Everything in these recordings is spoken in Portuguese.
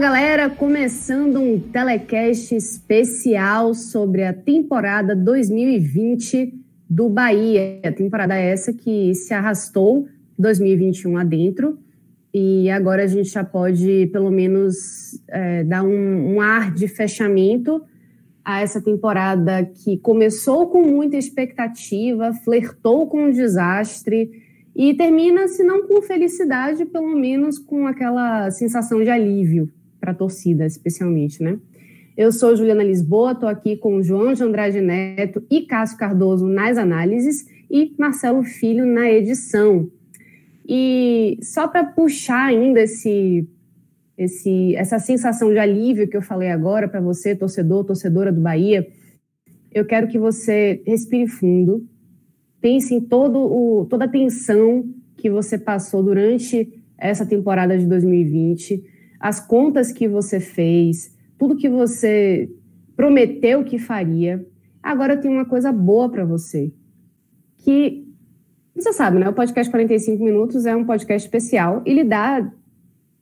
Galera, começando um telecast especial sobre a temporada 2020 do Bahia. A temporada essa que se arrastou 2021 adentro e agora a gente já pode pelo menos é, dar um, um ar de fechamento a essa temporada que começou com muita expectativa, flertou com um desastre e termina, se não com felicidade, pelo menos com aquela sensação de alívio para a torcida, especialmente, né? Eu sou Juliana Lisboa, estou aqui com João de Andrade Neto e Cássio Cardoso nas análises e Marcelo Filho na edição. E só para puxar ainda esse, esse, essa sensação de alívio que eu falei agora para você, torcedor, torcedora do Bahia, eu quero que você respire fundo, pense em todo o, toda a tensão que você passou durante essa temporada de 2020, as contas que você fez, tudo que você prometeu que faria. Agora eu tenho uma coisa boa para você, que você sabe, né? O podcast 45 minutos é um podcast especial e lhe dá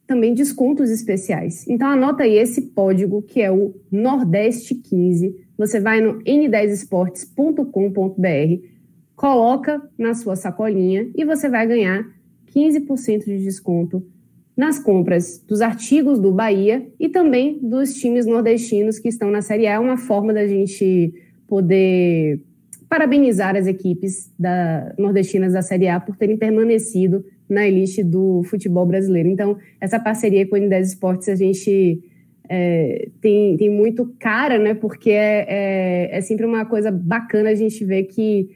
também descontos especiais. Então anota aí esse código que é o Nordeste 15. Você vai no n10esportes.com.br coloca na sua sacolinha e você vai ganhar 15% de desconto nas compras dos artigos do Bahia e também dos times nordestinos que estão na Série A. É uma forma da gente poder parabenizar as equipes da, nordestinas da Série A por terem permanecido na elite do futebol brasileiro. Então, essa parceria com o N10 Esportes a gente é, tem, tem muito cara, né? Porque é, é, é sempre uma coisa bacana a gente ver que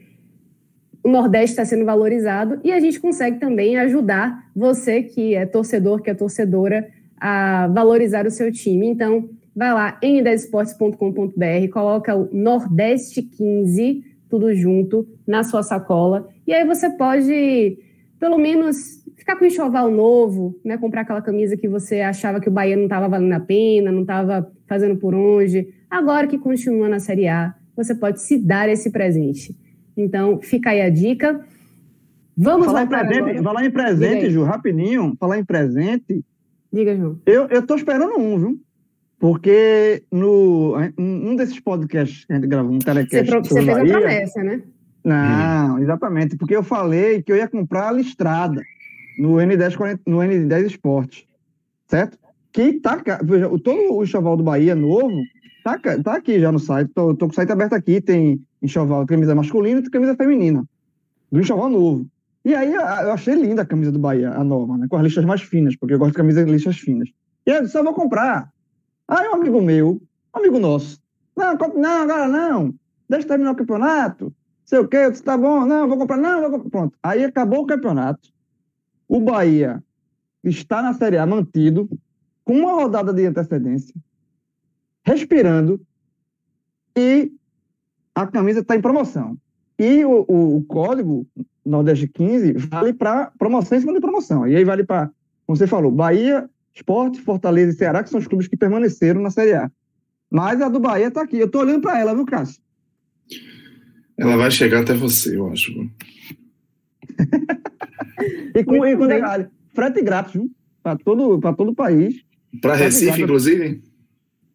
o Nordeste está sendo valorizado e a gente consegue também ajudar você que é torcedor, que é torcedora, a valorizar o seu time. Então, vai lá, n10esportes.com.br, coloca o Nordeste 15, tudo junto, na sua sacola, e aí você pode, pelo menos, ficar com um enxoval novo, né? comprar aquela camisa que você achava que o Bahia não estava valendo a pena, não estava fazendo por onde. Agora que continua na Série A, você pode se dar esse presente. Então, fica aí a dica. Vamos falar em presente, falar em presente, Ju, rapidinho, falar em presente. Diga, João. Eu, eu tô esperando um, viu? Porque no um desses podcasts que a gente gravou, um telecast. Você, você fez Bahia, a promessa, né? Não, exatamente. Porque eu falei que eu ia comprar a listrada no N10, no N10 Esporte. Certo? Que tá. Veja, todo o enxoval do Bahia novo Tá, tá aqui já no site, tô, tô com o site aberto aqui, tem enxoval, camisa masculina e camisa feminina, do enxoval novo. E aí eu achei linda a camisa do Bahia, a nova, né? Com as listas mais finas, porque eu gosto de camisas de listas finas. E aí eu só vou comprar. Aí um amigo meu, um amigo nosso, não, não, agora não, deixa terminar o campeonato, sei o quê, tá bom, não, vou comprar, não, vou comprar. Pronto. Aí acabou o campeonato, o Bahia está na Série A mantido, com uma rodada de antecedência, respirando e a camisa está em promoção. E o, o, o, código Nordeste 15 vale para promoção em cima de promoção. E aí vale para, como você falou, Bahia, Esporte, Fortaleza e Ceará, que são os clubes que permaneceram na Série A. Mas a do Bahia está aqui. Eu estou olhando para ela, viu, Cássio? Ela vai chegar até você, eu acho. e com, e com detalhe, frete grátis, viu? Para todo, todo o país. Para Recife, inclusive?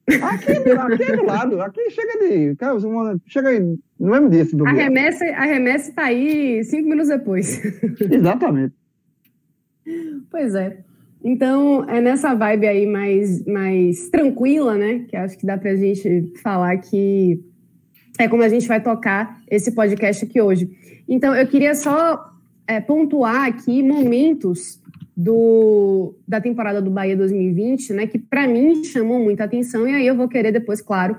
Aqui, aqui é do lado, aqui chega de. Cara, chega no mesmo dia. a remessa, a remessa tá aí cinco minutos depois. Exatamente. Pois é. Então, é nessa vibe aí mais, mais tranquila, né? Que acho que dá pra gente falar que é como a gente vai tocar esse podcast aqui hoje. Então, eu queria só é, pontuar aqui momentos do, da temporada do Bahia 2020, né, que para mim chamou muita atenção, e aí eu vou querer depois, claro,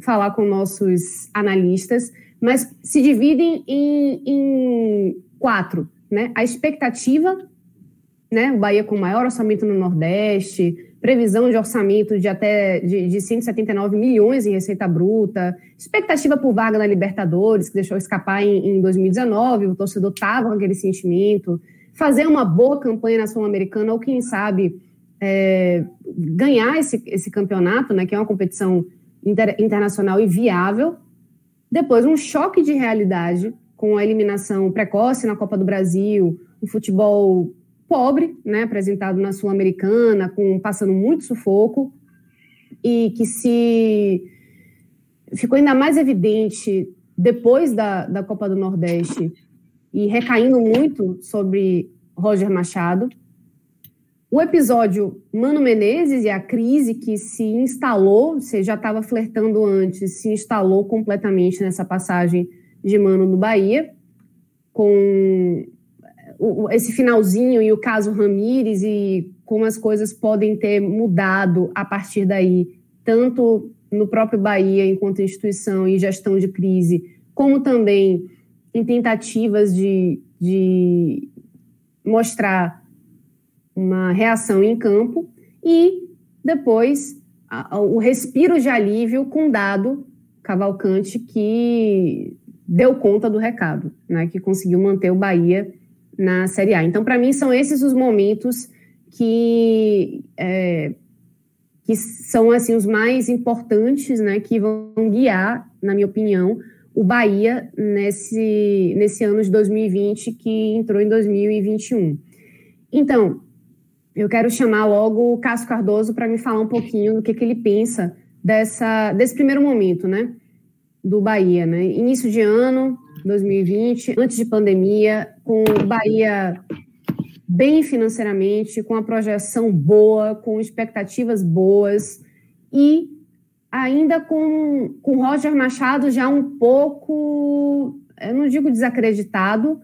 falar com nossos analistas, mas se dividem em, em quatro, né? A expectativa, né? O Bahia com maior orçamento no Nordeste, previsão de orçamento de até de, de 179 milhões em receita bruta, expectativa por vaga na Libertadores, que deixou escapar em, em 2019, o torcedor estava com aquele sentimento, fazer uma boa campanha na Sul-Americana, ou quem sabe é, ganhar esse, esse campeonato, né, que é uma competição inter, internacional e viável. Depois, um choque de realidade com a eliminação precoce na Copa do Brasil, um futebol pobre, né, apresentado na Sul-Americana, com passando muito sufoco, e que se ficou ainda mais evidente depois da, da Copa do Nordeste e recaindo muito sobre Roger Machado. O episódio Mano Menezes e a crise que se instalou, você já estava flertando antes, se instalou completamente nessa passagem de Mano no Bahia, com esse finalzinho e o caso Ramires e como as coisas podem ter mudado a partir daí, tanto no próprio Bahia enquanto instituição e gestão de crise, como também em tentativas de, de mostrar uma reação em campo e depois a, a, o respiro de alívio com dado Cavalcante que deu conta do recado, né, que conseguiu manter o Bahia na Série A. Então, para mim, são esses os momentos que, é, que são assim os mais importantes, né, que vão guiar, na minha opinião, o Bahia nesse, nesse ano de 2020 que entrou em 2021. Então, eu quero chamar logo o Cássio Cardoso para me falar um pouquinho do que, que ele pensa dessa, desse primeiro momento, né? do Bahia, né? Início de ano, 2020, antes de pandemia, com o Bahia bem financeiramente, com a projeção boa, com expectativas boas e ainda com, com Roger Machado já um pouco, eu não digo desacreditado,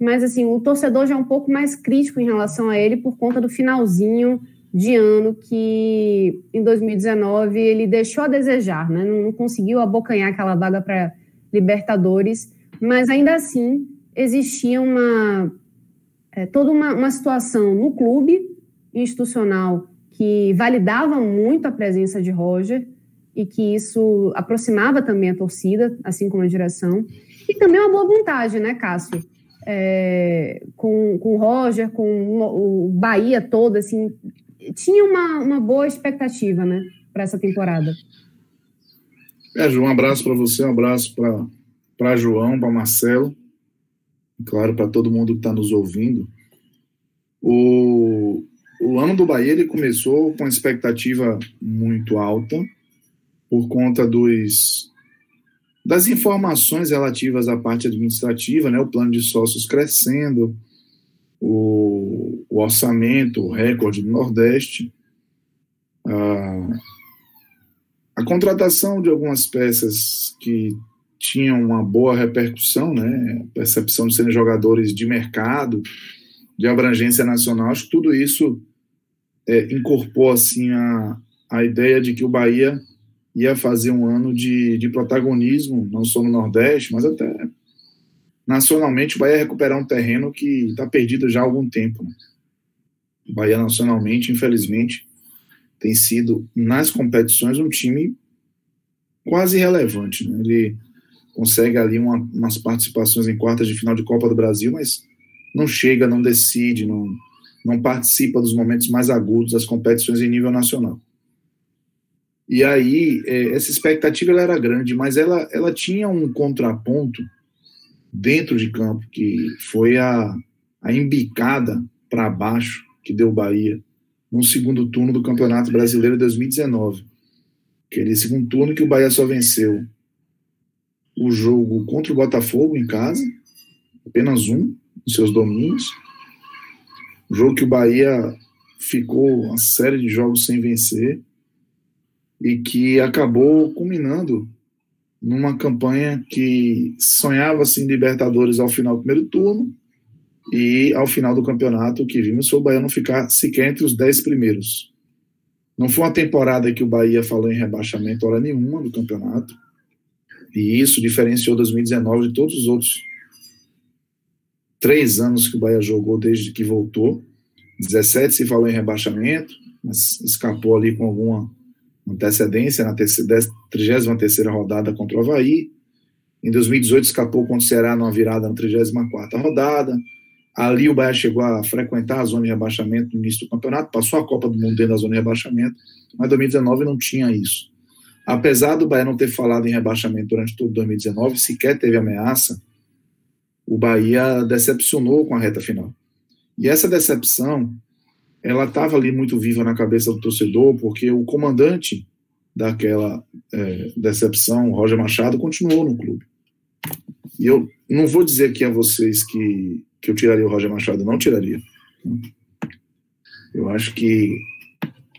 mas assim, o torcedor já é um pouco mais crítico em relação a ele por conta do finalzinho de ano que em 2019 ele deixou a desejar, né? não, conseguiu abocanhar aquela vaga para Libertadores, mas ainda assim existia uma é, toda uma, uma situação no clube institucional que validava muito a presença de Roger e que isso aproximava também a torcida, assim como a direção, e também uma boa vontade, né, Cássio? É, com, com o Roger, com o Bahia todo, assim, tinha uma, uma boa expectativa, né, para essa temporada. É, João, um abraço para você, um abraço para João, para Marcelo, e claro, para todo mundo que está nos ouvindo. O, o ano do Bahia ele começou com uma expectativa muito alta por conta dos das informações relativas à parte administrativa, né, o plano de sócios crescendo, o, o orçamento, o recorde do Nordeste, a, a contratação de algumas peças que tinham uma boa repercussão, né, percepção de serem jogadores de mercado, de abrangência nacional, acho que tudo isso é, incorporou assim a, a ideia de que o Bahia ia fazer um ano de, de protagonismo, não só no Nordeste, mas até nacionalmente o Bahia recuperar um terreno que está perdido já há algum tempo. Né? O Bahia nacionalmente, infelizmente, tem sido nas competições um time quase relevante. Né? Ele consegue ali uma, umas participações em quartas de final de Copa do Brasil, mas não chega, não decide, não, não participa dos momentos mais agudos das competições em nível nacional. E aí, é, essa expectativa ela era grande, mas ela, ela tinha um contraponto dentro de campo, que foi a, a embicada para baixo que deu Bahia no segundo turno do Campeonato Brasileiro de 2019. Aquele segundo turno que o Bahia só venceu o jogo contra o Botafogo em casa, apenas um, nos seus domínios. Jogo que o Bahia ficou uma série de jogos sem vencer e que acabou culminando numa campanha que sonhava-se em Libertadores ao final do primeiro turno E ao final do campeonato, que vimos foi o Bahia não ficar sequer entre os dez primeiros. Não foi uma temporada que o Bahia falou em rebaixamento hora nenhuma do campeonato. E isso diferenciou 2019 de todos os outros três anos que o Bahia jogou desde que voltou. 17 se falou em rebaixamento, mas escapou ali com alguma antecedência na 33 rodada contra o Havaí. Em 2018 escapou contra o Ceará numa virada na 34 rodada. Ali o Bahia chegou a frequentar a zona de rebaixamento no início do campeonato, passou a Copa do Mundo dentro da zona de rebaixamento, mas 2019 não tinha isso. Apesar do Bahia não ter falado em rebaixamento durante todo 2019, sequer teve ameaça, o Bahia decepcionou com a reta final. E essa decepção, ela estava ali muito viva na cabeça do torcedor, porque o comandante daquela é, decepção, Roger Machado, continuou no clube. E eu não vou dizer aqui a vocês que, que eu tiraria o Roger Machado, não tiraria. Eu acho que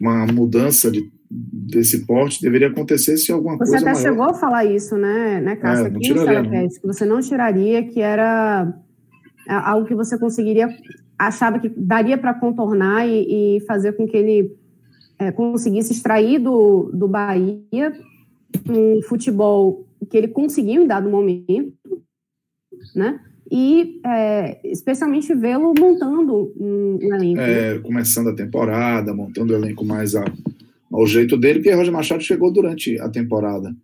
uma mudança de, desse porte deveria acontecer se alguma você coisa. Você até maior... chegou a falar isso, né, né Cássio? É, aqui no que você não tiraria, que era é, algo que você conseguiria, achava que daria para contornar e, e, fazer com que ele é, conseguisse extrair do, do Bahia um futebol que ele conseguiu em dado momento, né? E é, especialmente vê-lo montando um, elenco. É? Começando a temporada, montando o elenco mais a, ao jeito dele, porque Roger Machado chegou durante a temporada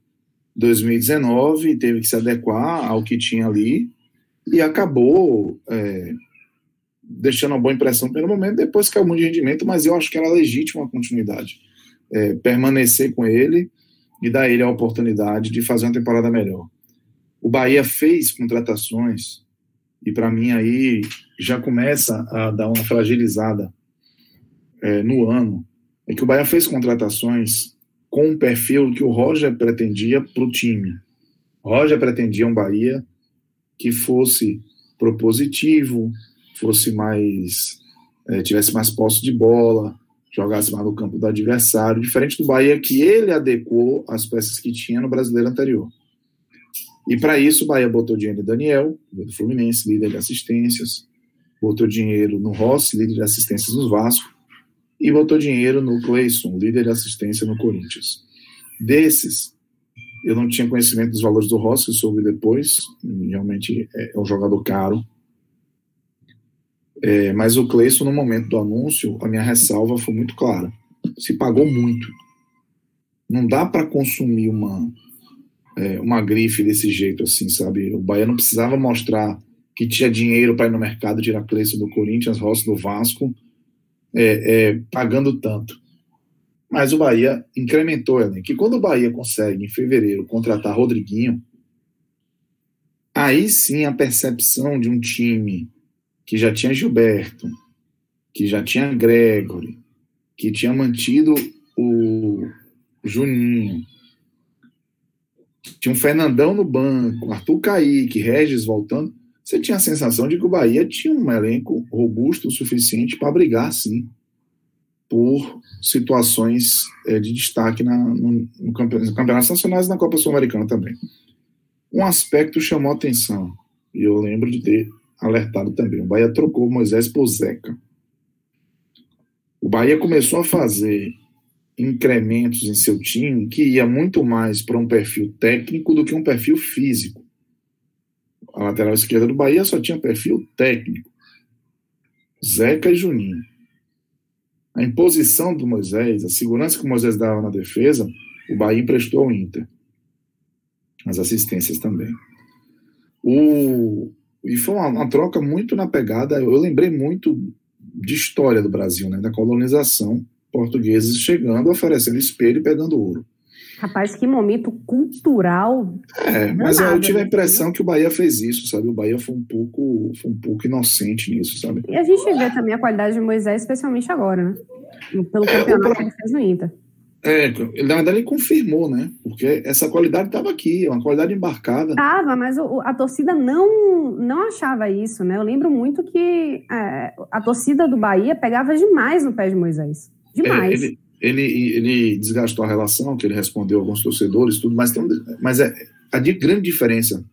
2019, teve que se adequar ao que tinha ali e acabou é, deixando uma boa impressão primeiro momento, depois caiu muito de rendimento, mas eu acho que era legítima a continuidade. É, permanecer com ele e dar ele a oportunidade de fazer uma temporada melhor. O Bahia fez contratações e para mim aí já começa a dar uma fragilizada é, no ano. É que o Bahia fez contratações com um perfil que o Roger pretendia para o time. O Roger pretendia um Bahia que fosse propositivo, fosse mais é, tivesse mais posse de bola, jogasse mais no campo do adversário, diferente do Bahia que ele adequou as peças que tinha no brasileiro anterior. E para isso o Bahia botou dinheiro em Daniel, do Fluminense, líder de assistências, botou dinheiro no Rossi, líder de assistências no Vasco, e botou dinheiro no Cleison, líder de assistência no Corinthians. Desses, eu não tinha conhecimento dos valores do Rossi, soube depois, realmente é um jogador caro, é, mas o Cleison, no momento do anúncio, a minha ressalva foi muito clara. Se pagou muito. Não dá para consumir uma, é, uma grife desse jeito, assim, sabe? O Bahia não precisava mostrar que tinha dinheiro para ir no mercado tirar Cleison do Corinthians, Rossi do Vasco, é, é, pagando tanto. Mas o Bahia incrementou, Ellen, que quando o Bahia consegue, em fevereiro, contratar Rodriguinho, aí sim a percepção de um time que já tinha Gilberto, que já tinha Gregory, que tinha mantido o Juninho, tinha um Fernandão no banco, Arthur Caíque, Regis voltando, você tinha a sensação de que o Bahia tinha um elenco robusto o suficiente para brigar, sim, por situações é, de destaque na, no, no campeonato, nacionais e na Copa Sul-Americana também. Um aspecto chamou atenção, e eu lembro de ter alertado também. O Bahia trocou Moisés por Zeca. O Bahia começou a fazer incrementos em seu time que ia muito mais para um perfil técnico do que um perfil físico. A lateral esquerda do Bahia só tinha perfil técnico. Zeca e Juninho. A imposição do Moisés, a segurança que o Moisés dava na defesa, o Bahia emprestou ao Inter. As assistências também. O, e foi uma, uma, troca muito na pegada. Eu lembrei muito de história do Brasil, né? Da colonização, portugueses chegando, oferecendo espelho e pegando ouro. Rapaz, que momento cultural. É, mas eu tive a né? impressão que o Bahia fez isso, sabe? O Bahia foi um pouco, foi um pouco inocente nisso, sabe? E a gente vê também a qualidade de Moisés, especialmente agora, né? Pelo é, campeonato que ele fez no Inter. É, na verdade ele confirmou, né? Porque essa qualidade estava aqui, uma qualidade embarcada. Estava, mas o, a torcida não, não achava isso, né? Eu lembro muito que é, a torcida do Bahia pegava demais no pé de Moisés. Demais. É, ele, ele, ele, desgastou a relação, que ele respondeu a alguns torcedores, tudo, mas, tem, mas é, a de, grande diferença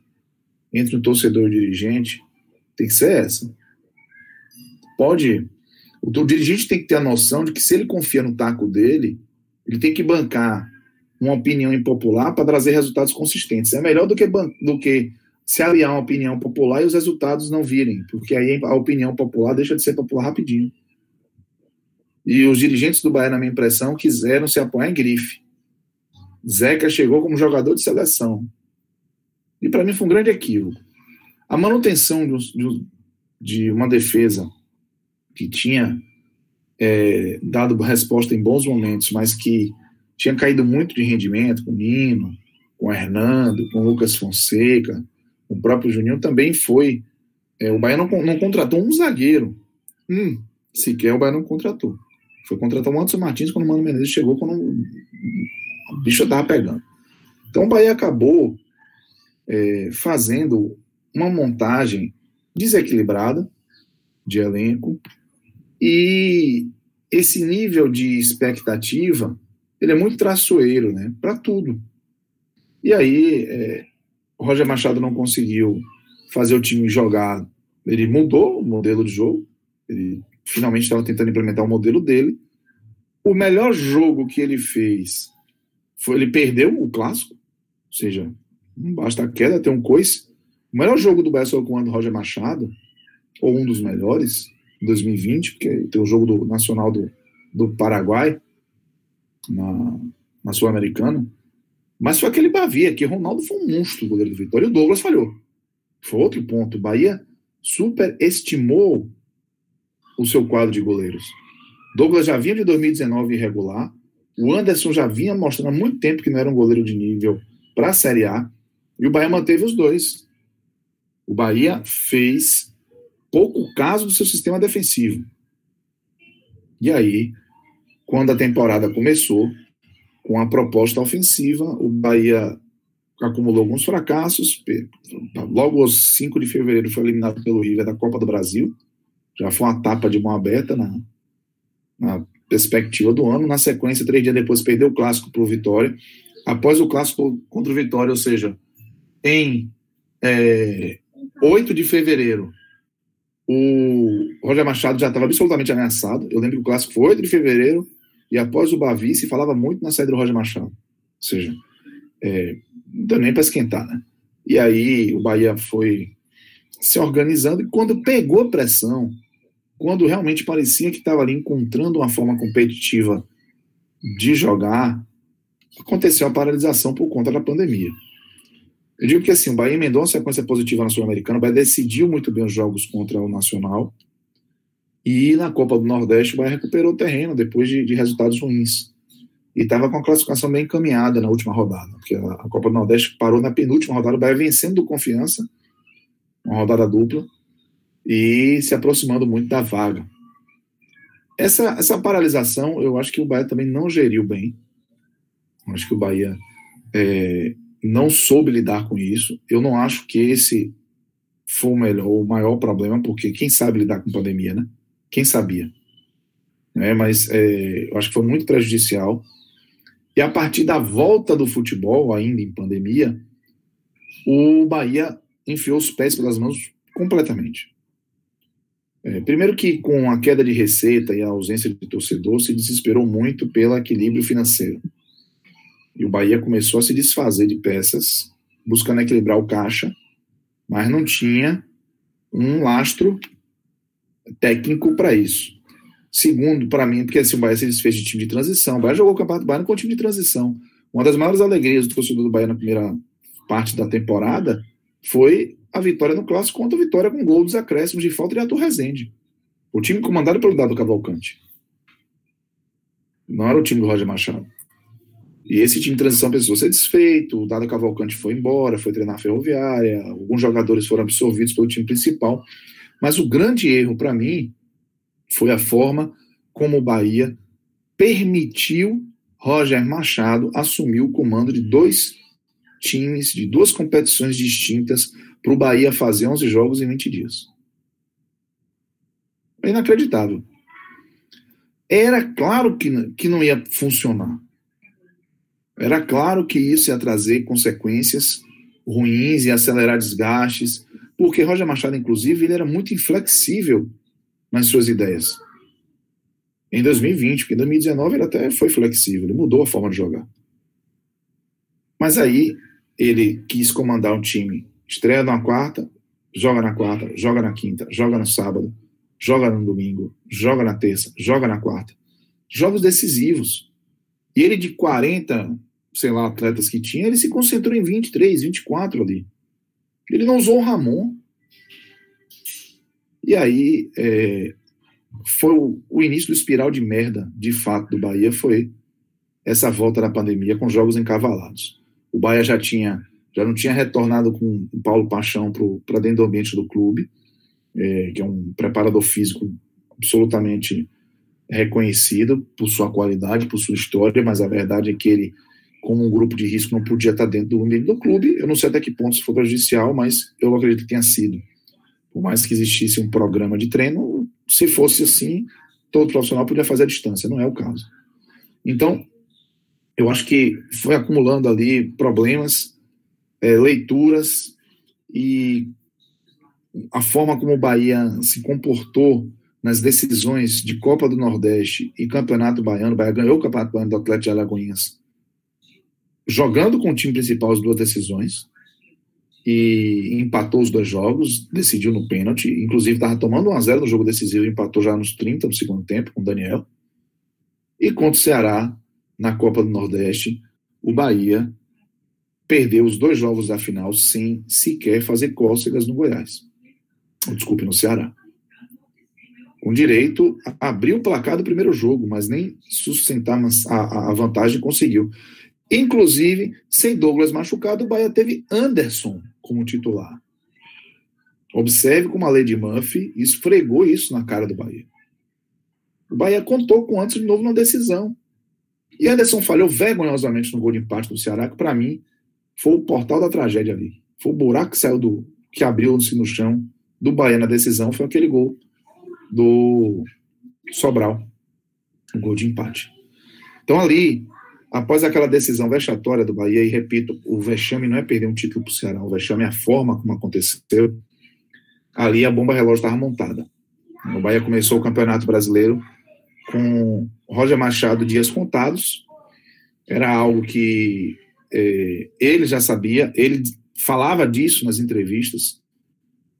entre um torcedor e um dirigente tem que ser essa. pode. O, o dirigente tem que ter a noção de que se ele confia no taco dele, ele tem que bancar uma opinião impopular para trazer resultados consistentes. É melhor do que, do que se aliar uma opinião popular e os resultados não virem, porque aí a opinião popular deixa de ser popular rapidinho. E os dirigentes do Bahia, na minha impressão, quiseram se apoiar em grife. Zeca chegou como jogador de seleção. E para mim foi um grande equívoco. A manutenção de, de uma defesa que tinha é, dado resposta em bons momentos, mas que tinha caído muito de rendimento com o Nino, com o Hernando, com o Lucas Fonseca, com o próprio Juninho, também foi. É, o Bahia não, não, contratou um zagueiro. Hum, sequer o Bahia não contratou. Foi contratar o Anderson Martins quando o Mano Menezes chegou, quando o bicho estava pegando. Então o Bahia acabou é, fazendo uma montagem desequilibrada de elenco e esse nível de expectativa ele é muito traçoeiro, né? Para tudo. E aí, é, o Roger Machado não conseguiu fazer o time jogar. Ele mudou o modelo de jogo. Ele finalmente estava tentando implementar o modelo dele. O melhor jogo que ele fez foi ele perdeu o clássico, ou seja, não basta a queda, ter um coice. O melhor jogo do foi com o Roger Machado, ou um dos melhores, em 2020, porque tem o jogo do Nacional do, do Paraguai, na, na Sul-Americana. Mas foi aquele Bavia, que Ronaldo foi um monstro, goleiro do Vitória, e o Douglas falhou. Foi outro ponto. O Bahia superestimou o seu quadro de goleiros. Douglas já vinha de 2019 irregular. O Anderson já vinha mostrando há muito tempo que não era um goleiro de nível para a Série A. E o Bahia manteve os dois. O Bahia fez pouco caso do seu sistema defensivo. E aí, quando a temporada começou, com a proposta ofensiva, o Bahia acumulou alguns fracassos. Logo aos 5 de fevereiro foi eliminado pelo River da Copa do Brasil. Já foi uma tapa de mão aberta na, na perspectiva do ano. Na sequência, três dias depois, perdeu o clássico para o Vitória. Após o clássico contra o Vitória, ou seja, em é, 8 de fevereiro, o Roger Machado já estava absolutamente ameaçado. Eu lembro que o clássico foi 8 de fevereiro, e após o Bavi se falava muito na saída do Roger Machado. Ou seja, é, não deu nem para esquentar, né? E aí o Bahia foi se organizando, e quando pegou pressão, quando realmente parecia que estava ali encontrando uma forma competitiva de jogar, aconteceu a paralisação por conta da pandemia. Eu digo que assim, o Bahia emendou uma sequência positiva na Sul-Americana, o Bahia decidiu muito bem os jogos contra o Nacional, e na Copa do Nordeste o Bahia recuperou o terreno depois de, de resultados ruins. E estava com a classificação bem encaminhada na última rodada, porque a, a, Copa do Nordeste parou na penúltima rodada, o Bahia vencendo do confiança, uma rodada dupla, e se aproximando muito da vaga. Essa, essa paralisação, eu acho que o Bahia também não geriu bem. Eu acho que o Bahia é, não soube lidar com isso. Eu não acho que esse foi o, melhor, o maior problema, porque quem sabe lidar com pandemia, né? Quem sabia? Né? Mas é, eu acho que foi muito prejudicial. E a partir da volta do futebol, ainda em pandemia, o Bahia enfiou os pés pelas mãos completamente. É, primeiro que com a queda de receita e a ausência de torcedor, se desesperou muito pelo equilíbrio financeiro. E o Bahia começou a se desfazer de peças, buscando equilibrar o caixa, mas não tinha um lastro técnico para isso. Segundo, para mim, porque assim, o Bahia se desfez de time de transição. O Bahia jogou o Campeonato Bahia com time de transição. Uma das maiores alegrias do torcedor do Bahia na primeira parte da temporada foi a vitória no clássico contra a vitória com gol dos acréscimos de falta de Arthur Rezende. O time comandado pelo Dado Cavalcante. Não era o time do Roger Machado. E esse time de transição precisou ser desfeito, o Dado Cavalcante foi embora, foi treinar a ferroviária, alguns jogadores foram absorvidos pelo time principal. Mas o grande erro para mim foi a forma como o Bahia permitiu Roger Machado assumir o comando de dois times, de duas competições distintas, para o Bahia fazer 11 jogos em 20 dias. É inacreditável. Era claro que, que não ia funcionar. Era claro que isso ia trazer consequências ruins e acelerar desgastes, porque Roger Machado, inclusive, ele era muito inflexível nas suas ideias. Em 2020, porque em 2019 ele até foi flexível, ele mudou a forma de jogar. Mas aí ele quis comandar um time, estreia na quarta, joga na quarta, joga na quinta, joga no sábado, joga no domingo, joga na terça, joga na quarta. Jogos decisivos. E ele de 40, sei lá, atletas que tinha, ele se concentrou em 23, 24 ali. Ele não usou o Ramon. E aí, é, foi o, o, início do espiral de merda, de fato, do Bahia, foi essa volta da pandemia com jogos encavalados. O Bahia já tinha, já não tinha retornado com o Paulo Paixão para dentro do ambiente do clube, é, que é um preparador físico absolutamente reconhecido por sua qualidade, por sua história, mas a verdade é que ele, como um grupo de risco, não podia estar dentro do ambiente do clube. Eu não sei até que ponto isso foi prejudicial, mas eu acredito que tenha sido. Por mais que existisse um programa de treino, se fosse assim, todo profissional podia fazer a distância, não é o caso. Então, eu acho que foi acumulando ali problemas, é, leituras e a forma como o Bahia se comportou nas decisões de Copa do Nordeste e Campeonato Baiano, o Bahia ganhou o Campeonato Baiano do Atlético de Alagoinhas, jogando com o time principal as duas decisões, e empatou os dois jogos, decidiu no pênalti, inclusive estava tomando 1 a 0 no jogo decisivo, empatou já nos 30 do segundo tempo com o Daniel. E contra o Ceará, na Copa do Nordeste, o Bahia perdeu os dois jogos da final sem sequer fazer cócegas no Goiás. Desculpe, no Ceará. Com direito a abrir o placar do primeiro jogo, mas nem sustentar a vantagem conseguiu. Inclusive, sem Douglas machucado, o Bahia teve Anderson como titular. Observe como a Lady Murphy esfregou isso na cara do Bahia. O Bahia contou com antes de novo na decisão. E Anderson falhou vergonhosamente no gol de empate do Ceará, que para mim foi o portal da tragédia ali. Foi o buraco que saiu do. que abriu-se no chão do Bahia na decisão, foi aquele gol do Sobral. O gol de empate. Então ali, após aquela decisão vexatória do Bahia, e repito, o vexame não é perder um título para o Ceará, o vexame é a forma como aconteceu. Ali a bomba relógio estava montada. O Bahia começou o Campeonato Brasileiro com Roger Machado dias contados. Era algo que é, ele já sabia, ele falava disso nas entrevistas,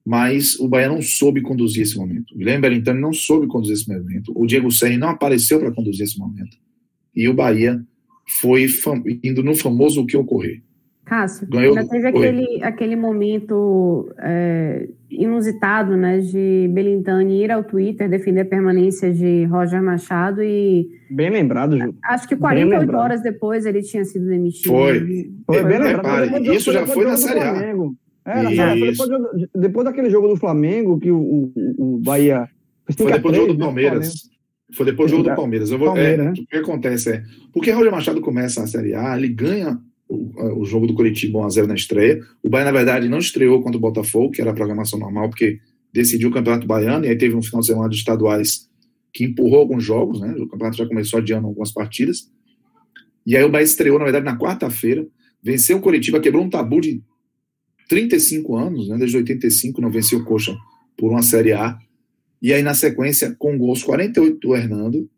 mas o Bahia não soube conduzir esse momento. O Guilherme Belintani não soube conduzir esse momento. O Diego Serri não apareceu para conduzir esse momento. E o Bahia foi indo no famoso o que ocorrer. Cássio, Ganhou... ainda teve aquele, aquele momento é, inusitado, né, de Belintani ir ao Twitter defender a permanência de Roger Machado e... Bem lembrado, Ju. Acho que 48 horas depois ele tinha sido demitido. Foi. Foi, foi bem lembrado. Repare, isso já foi na Série A. É, depois, depois, daquele jogo do Flamengo, que o, o, o Bahia... Foi depois do jogo do né, Palmeiras. Foi depois do jogo do Palmeiras. Eu vou, Palmeiras, é, né? O que acontece é. Porque Roger Machado começa a Série A, ele ganha o, o jogo do Curitiba 1x0 na estreia. O Bahia, na verdade, não estreou contra o Botafogo, que era a programação normal, porque decidiu o Campeonato Baiano, e aí teve um final de semana de estaduais que empurrou alguns jogos, né? O campeonato já começou adiando algumas partidas. E aí o Bahia estreou, na verdade, na quarta-feira, venceu o Curitiba, quebrou um tabu de 35 anos, né? Desde 85 não venceu o Coxa por uma Série A. E aí, na sequência, com gols 48 do Hernando,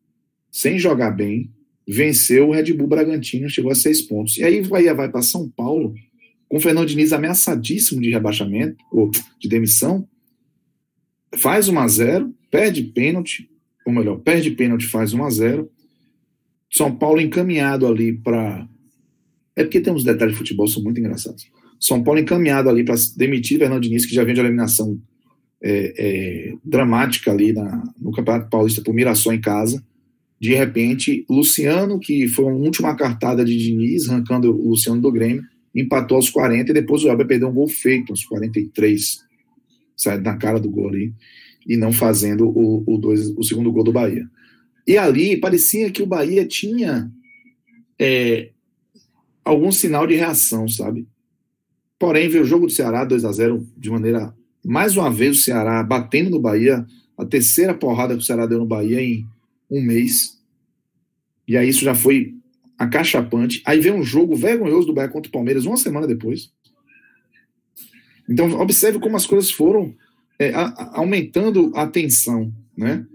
sem jogar bem, venceu o Red Bull Bragantino, chegou a seis pontos. E aí o Bahia vai para São Paulo, com o Fernando Diniz ameaçadíssimo de rebaixamento, ou de demissão, faz 1 a 0 perde pênalti, ou melhor, perde pênalti, faz 1 a 0 São Paulo encaminhado ali para. É porque tem uns detalhes de futebol são muito engraçados. São Paulo encaminhado ali para demitir Fernando Diniz, que já vem de eliminação é, é, dramática ali na, no Campeonato Paulista por Mirassol em casa. De repente, Luciano, que foi a última cartada de Diniz, arrancando o Luciano do Grêmio, empatou aos 40 e depois o Elber perdeu um gol feito aos 43, sai na cara do gol ali, e não fazendo o, o, dois, o segundo gol do Bahia. E ali parecia que o Bahia tinha é, algum sinal de reação, sabe? Porém, veio o jogo do Ceará 2 a 0 de maneira mais uma vez o Ceará batendo no Bahia, a terceira porrada que o Ceará deu no Bahia em um mês. E aí isso já foi acachapante. Aí vem um jogo vergonhoso do Bahia contra o Palmeiras uma semana depois. Então, observe como as coisas foram é, a, aumentando a tensão. né?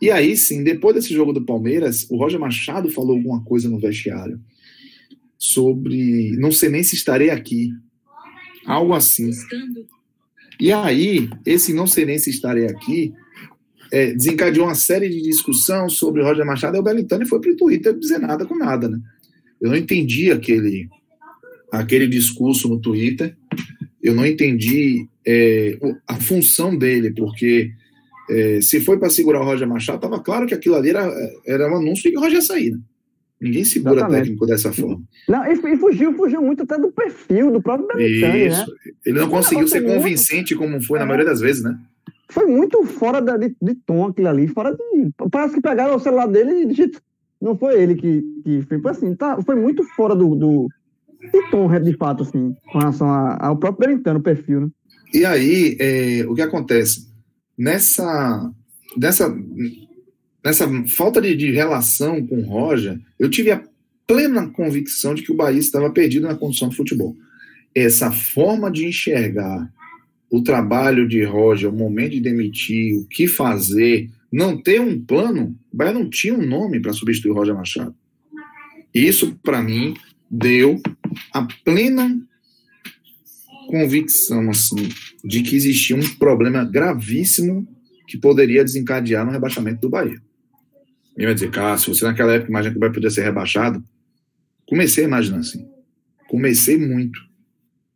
E aí sim, depois desse jogo do Palmeiras, o Roger Machado falou alguma coisa no vestiário sobre não sei nem se estarei aqui. Algo assim. E aí, esse não sei se estarei aqui é, desencadeou uma série de discussão sobre Roger Machado e o Belintani foi para o Twitter dizer nada com nada, né? Eu não entendi aquele, aquele discurso no Twitter, eu não entendi é, a função dele, porque é, se foi para segurar o Roger Machado, estava claro que aquilo ali era, era um anúncio de que o Roger ia sair, né? Ninguém segura Exatamente. técnico dessa forma. Não, e, fugiu, fugiu muito até do perfil do próprio Belintani, né? Ele não conseguiu ser convincente como foi na é. maioria das vezes, né? Foi muito fora da, de, de, tom aquilo ali, fora de. Parece que pegaram o celular dele e digitaram. Não foi ele que, que. Foi assim, tá, foi muito fora do, do de tom, de fato, assim, com relação ao próprio Belintano, o perfil, né? E aí, é, o que acontece? Nessa, nessa, nessa falta de, de relação com o Roger, eu tive a plena convicção de que o Bahia estava perdido na condição de futebol. Essa forma de enxergar o trabalho de Roger, o momento de demitir, o que fazer, não ter um plano, o Bahia não tinha um nome para substituir o Roger Machado. Isso, para mim, deu a plena convicção assim, de que existia um problema gravíssimo que poderia desencadear no rebaixamento do Bahia. E vai dizer, Cássio, você naquela época imagina que Bahia podia ser rebaixado? Comecei a imaginar assim. Comecei muito.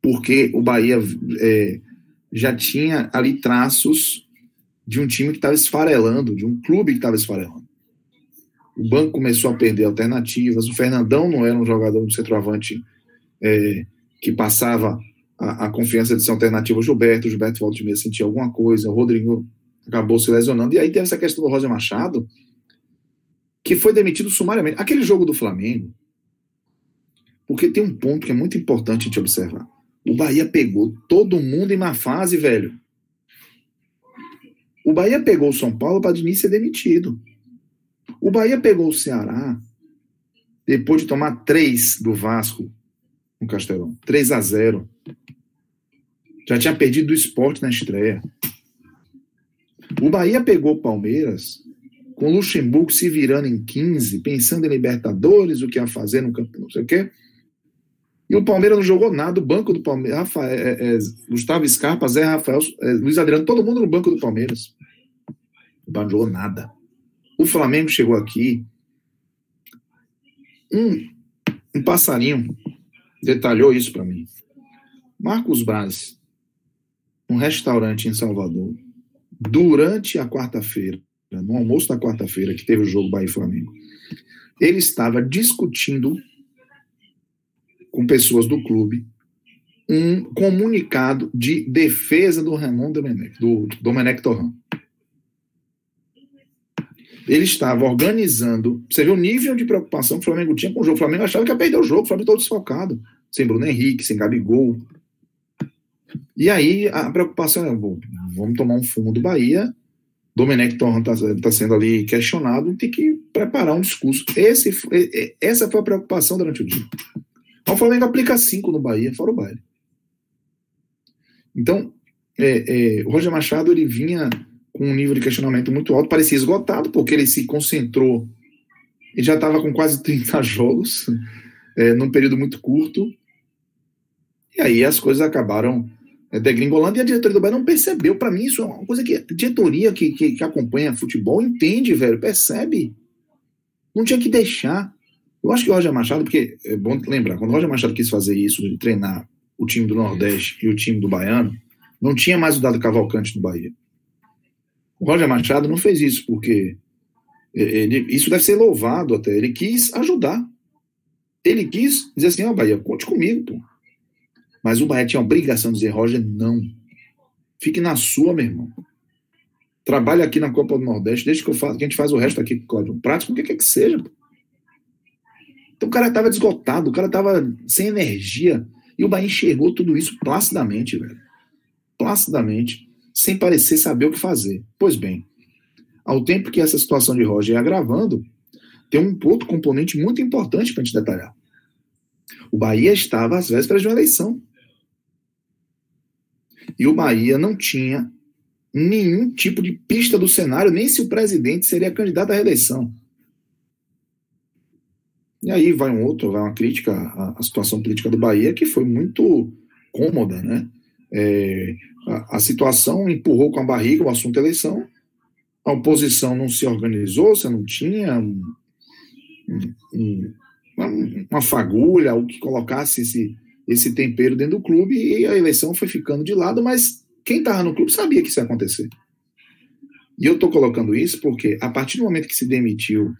Porque o Bahia é, já tinha ali traços de um time que estava esfarelando, de um clube que estava esfarelando. O banco começou a perder alternativas. O Fernandão não era um jogador do centroavante é, que passava a, a, confiança de ser alternativa ao Gilberto. O Gilberto Valdemir sentia alguma coisa. O Rodrigo acabou se lesionando. E aí teve essa questão do Roger Machado, que foi demitido sumariamente. Aquele jogo do Flamengo, porque tem um ponto que é muito importante gente observar. O Bahia pegou todo mundo em má fase, velho. O Bahia pegou o São Paulo para Diniz ser demitido. O Bahia pegou o Ceará depois de tomar três do Vasco no Castelão. 3 a 0 Já tinha perdido o esporte na estreia. O Bahia pegou o Palmeiras com Luxemburgo se virando em 15, pensando em Libertadores, o que ia fazer no campo, não sei o quê. E o Palmeiras não jogou nada, o banco do Palmeiras, Rafael, é, é, Gustavo Scarpa, Zé Rafael, é, Luiz Adriano, todo mundo no banco do Palmeiras. Não jogou nada. O Flamengo chegou aqui, um, um passarinho detalhou isso para mim. Marcos Braz, um restaurante em Salvador, durante a quarta-feira, no almoço da quarta-feira, que teve o jogo Bahia e Flamengo, ele estava discutindo com pessoas do clube um comunicado de defesa do Ramon Domenech, do Domenech Torrão. Ele estava organizando. Você vê o nível de preocupação que o Flamengo tinha com o jogo. O Flamengo achava que ia perder o jogo, o Flamengo todo desfalcado. Sem Bruno Henrique, sem Gabigol. E aí a preocupação é: vamos tomar um fumo do Bahia. Domenech está tá sendo ali questionado, tem que preparar um discurso. Esse, essa foi a preocupação durante o dia. O Flamengo aplica cinco no Bahia, fora o baile. Então, é, é, o Roger Machado ele vinha com um nível de questionamento muito alto, parecia esgotado, porque ele se concentrou, ele já estava com quase 30 jogos, é, num período muito curto, e aí as coisas acabaram degringolando, e a diretoria do Bahia não percebeu. Para mim, isso é uma coisa que a diretoria que, que, que acompanha futebol entende, velho, percebe. Não tinha que deixar. Eu acho que o Roger Machado, porque é bom lembrar, quando o Roger Machado quis fazer isso, de treinar o time do Nordeste e o time do Baiano, não tinha mais o dado Cavalcante no Bahia. O Roger Machado não fez isso porque ele, isso deve ser louvado até. Ele quis ajudar. Ele quis dizer assim: ó, oh, Bahia, conte comigo, pô. Mas o Bahia tinha a obrigação de dizer: Roger, não. Fique na sua, meu irmão. Trabalhe aqui na Copa do Nordeste, deixa que eu faço, que a gente faz o resto aqui, Cláudio. Prático, o que quer que seja. Então o cara estava desgotado, o cara estava sem energia. E o Bahia enxergou tudo isso placidamente, velho. Placidamente, sem parecer saber o que fazer. Pois bem, ao tempo que essa situação de Roger é agravando, tem um outro componente muito importante para a gente detalhar. O Bahia estava às vésperas de uma eleição. E o Bahia não tinha nenhum tipo de pista do cenário, nem se o presidente seria candidato à reeleição. E aí vai um outro, vai uma crítica à, à situação política do Bahia, que foi muito cômoda, né? É, a, a, situação empurrou com a barriga o assunto eleição, a oposição não se organizou, você não tinha um, um, uma, uma, fagulha, o que colocasse esse, esse tempero dentro do clube, e a eleição foi ficando de lado, mas quem estava no clube sabia que isso ia acontecer. E eu estou colocando isso porque, a partir do momento que se demitiu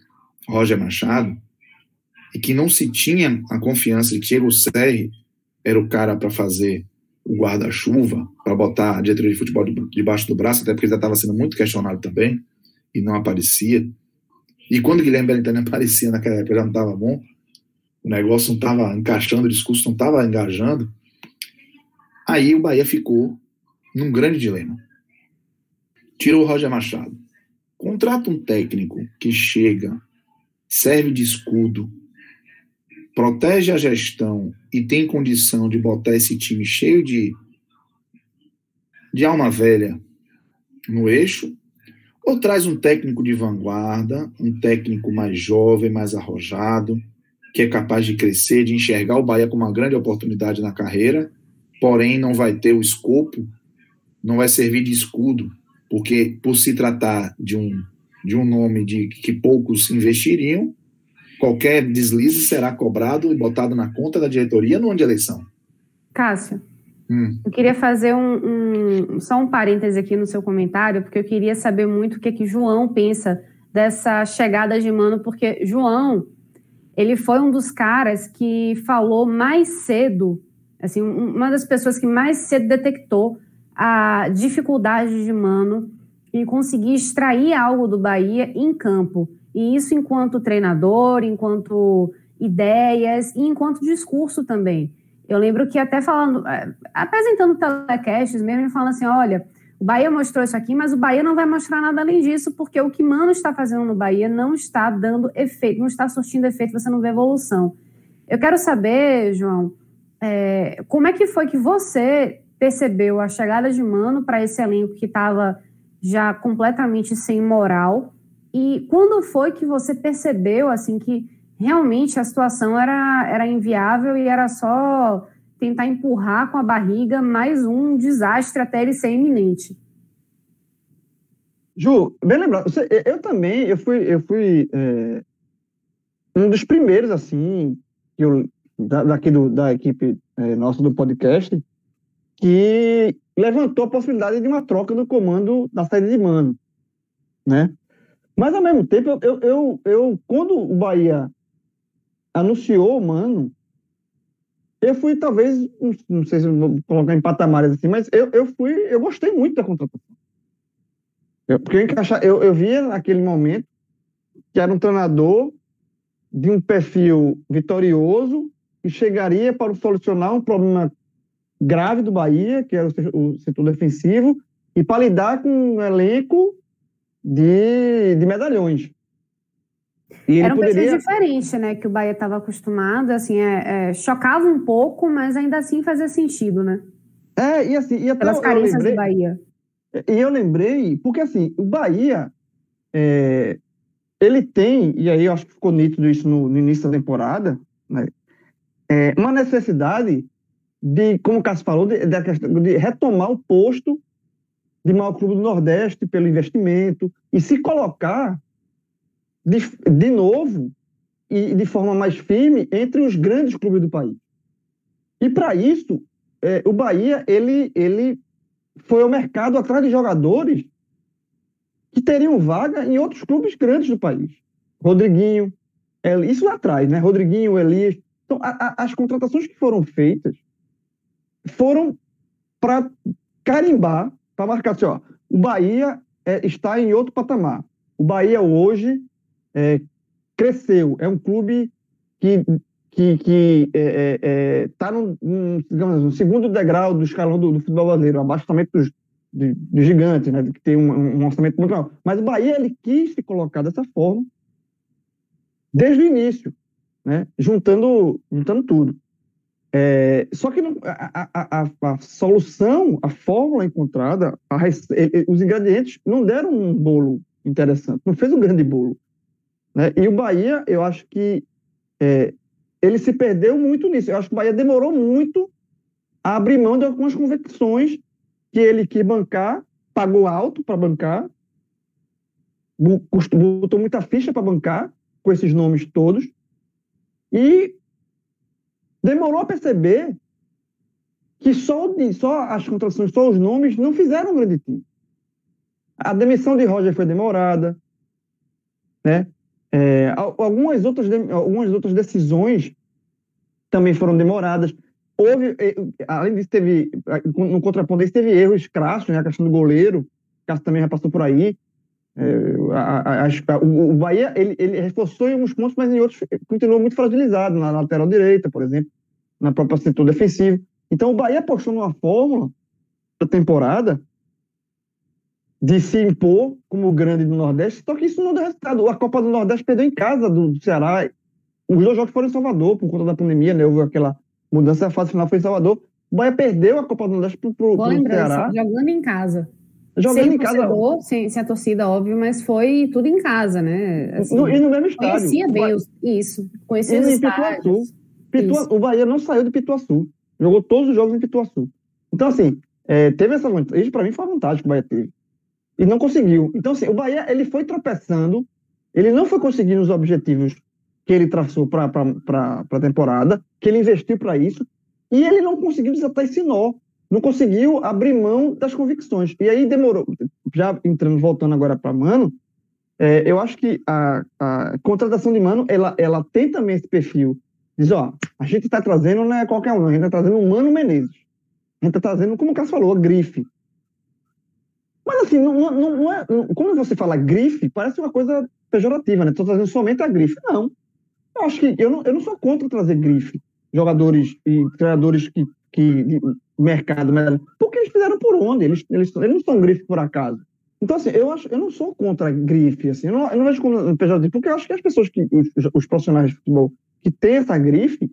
Roger Machado, e que não se tinha a confiança de que Diego Serri era o cara para fazer o guarda-chuva, para botar a diretoria de futebol debaixo do braço, até porque ele já estava sendo muito questionado também, e não aparecia. E quando Guilherme Belintani aparecia naquela época, já não estava bom, o negócio não estava encaixando, o discurso não estava engajando. Aí o Bahia ficou num grande dilema. Tirou o Roger Machado. Contrata um técnico que chega, serve de escudo, protege a gestão e tem condição de botar esse time cheio de, de alma velha no eixo, ou traz um técnico de vanguarda, um técnico mais jovem, mais arrojado, que é capaz de crescer, de enxergar o Bahia como uma grande oportunidade na carreira, porém não vai ter o escopo, não vai servir de escudo, porque por se tratar de um, de um nome de que poucos investiriam, qualquer deslize será cobrado e botado na conta da diretoria no ano de eleição. Cássio, hum. eu queria fazer um, um, só um parêntese aqui no seu comentário, porque eu queria saber muito o que, é que João pensa dessa chegada de Mano, porque João, ele foi um dos caras que falou mais cedo, assim, uma das pessoas que mais cedo detectou a dificuldade de Mano em conseguir extrair algo do Bahia em campo. E isso enquanto treinador, enquanto ideias e enquanto discurso também. Eu lembro que até falando, é, apresentando telecasts mesmo, ele fala assim, olha, o Bahia mostrou isso aqui, mas o Bahia não vai mostrar nada além disso, porque o que Mano está fazendo no Bahia não está dando efeito, não está surtindo efeito, você não vê evolução. Eu quero saber, João, é, como é que foi que você percebeu a chegada de Mano para esse elenco que estava já completamente sem moral e quando foi que você percebeu assim que realmente a situação era, era inviável e era só tentar empurrar com a barriga mais um desastre até ele ser iminente? Ju, bem lembrado. Eu também, eu fui, eu fui é, um dos primeiros assim eu, da, daqui do, da equipe é, nossa do podcast que levantou a possibilidade de uma troca do comando da saída de mano, né? Mas, ao mesmo tempo, eu, eu, eu quando o Bahia anunciou o Mano, eu fui, talvez, não sei se vou colocar em patamares assim, mas eu, eu fui, eu gostei muito da contratação. Eu, porque eu, encaixa, eu, eu via naquele momento que era um treinador de um perfil vitorioso que chegaria para solucionar um problema grave do Bahia, que era o setor defensivo, e para lidar com um elenco de, de medalhões. E Era um poderia... diferente, né? Que o Bahia estava acostumado, assim, é, é, chocava um pouco, mas ainda assim fazia sentido, né? É, e assim... E até Pelas carências lembrei, do Bahia. E eu lembrei, porque assim, o Bahia, é, ele tem, e aí eu acho que ficou nítido isso no, no início da temporada, né? É, uma necessidade de, como o Cássio falou, de, de, de retomar o posto de maior clube do Nordeste pelo investimento e se colocar de, de novo e de forma mais firme entre os grandes clubes do país. E para isso, é, o Bahia ele, ele foi ao mercado atrás de jogadores que teriam vaga em outros clubes grandes do país. Rodriguinho, isso lá atrás, né? Rodriguinho, Elias. Então, a, a, as contratações que foram feitas foram para carimbar para marcar assim, ó, o Bahia é, está em outro patamar. O Bahia hoje é, cresceu, é um clube que que que está é, é, é tá no, no segundo degrau do escalão do, do futebol brasileiro, abaixo também dos, dos gigantes, né, que tem um, um orçamento muito maior. Mas o Bahia ele quis se colocar dessa forma desde o início, né, juntando juntando tudo. É, só que não, a, a, a, a, solução, a fórmula encontrada, os ingredientes não deram um bolo interessante, não fez um grande bolo. Né? E o Bahia, eu acho que é, ele se perdeu muito nisso. Eu acho que o Bahia demorou muito a abrir mão de algumas convicções que ele quis bancar, pagou alto para bancar, botou muita ficha para bancar, com esses nomes todos, e demorou a perceber que só, só as contratações, só os nomes, não fizeram um grande time. A demissão de Roger foi demorada, né? É, algumas, outras, algumas outras decisões também foram demoradas. Houve, além disso, teve, no contraponto teve erros crassos, né? A questão do goleiro, Cássio também já passou por aí. É, a, a, a, o, o Bahia ele, ele reforçou em alguns pontos, mas em outros continuou muito fragilizado, na lateral direita, por exemplo, na própria setor defensivo. Então o Bahia apostou numa fórmula da temporada de se impor como grande do Nordeste, só que isso não deu resultado. A Copa do Nordeste perdeu em casa do, Ceará. Os dois jogos foram em Salvador por conta da pandemia, né? Houve aquela mudança, a fase final foi em Salvador. O Bahia perdeu a Copa do Nordeste pro, pro, pro Ceará. Jogando em casa. Jogando sem em casa. Sem, sem a torcida, óbvio, mas foi tudo em casa, né? Assim, no, e no mesmo estádio. Conhecia bem os, isso, conhecia os estádios. Pitua, o Bahia não saiu de Pituaçu. Jogou todos os jogos em Pituaçu. Então, assim, é, teve essa vantagem. Isso, para mim, foi a vantagem que o Bahia teve. E não conseguiu. Então, assim, o Bahia ele foi tropeçando, ele não foi conseguindo os objetivos que ele traçou para a temporada, que ele investiu para isso, e ele não conseguiu desatar esse nó não conseguiu abrir mão das convicções. E aí demorou. Já entrando, voltando agora para Mano, é, eu acho que a, a, contratação de Mano, ela, ela tem também esse perfil. Diz, ó, a gente está trazendo não é qualquer um, a gente está trazendo um Mano Menezes. A gente está trazendo, como o Cássio falou, a grife. Mas assim, não, não, não é, quando você fala grife, parece uma coisa pejorativa, né? Estou trazendo somente a grife. Não. Eu acho que eu não, eu não sou contra trazer grife. Jogadores e treinadores que, que mercado, mas porque eles fizeram por onde? Eles, eles, eles não são grife por acaso. Então, assim, eu, acho, eu não sou contra grife, assim, eu não, eu não vejo como pejorativo, porque eu acho que as pessoas, que os, os, profissionais de futebol que têm essa grife,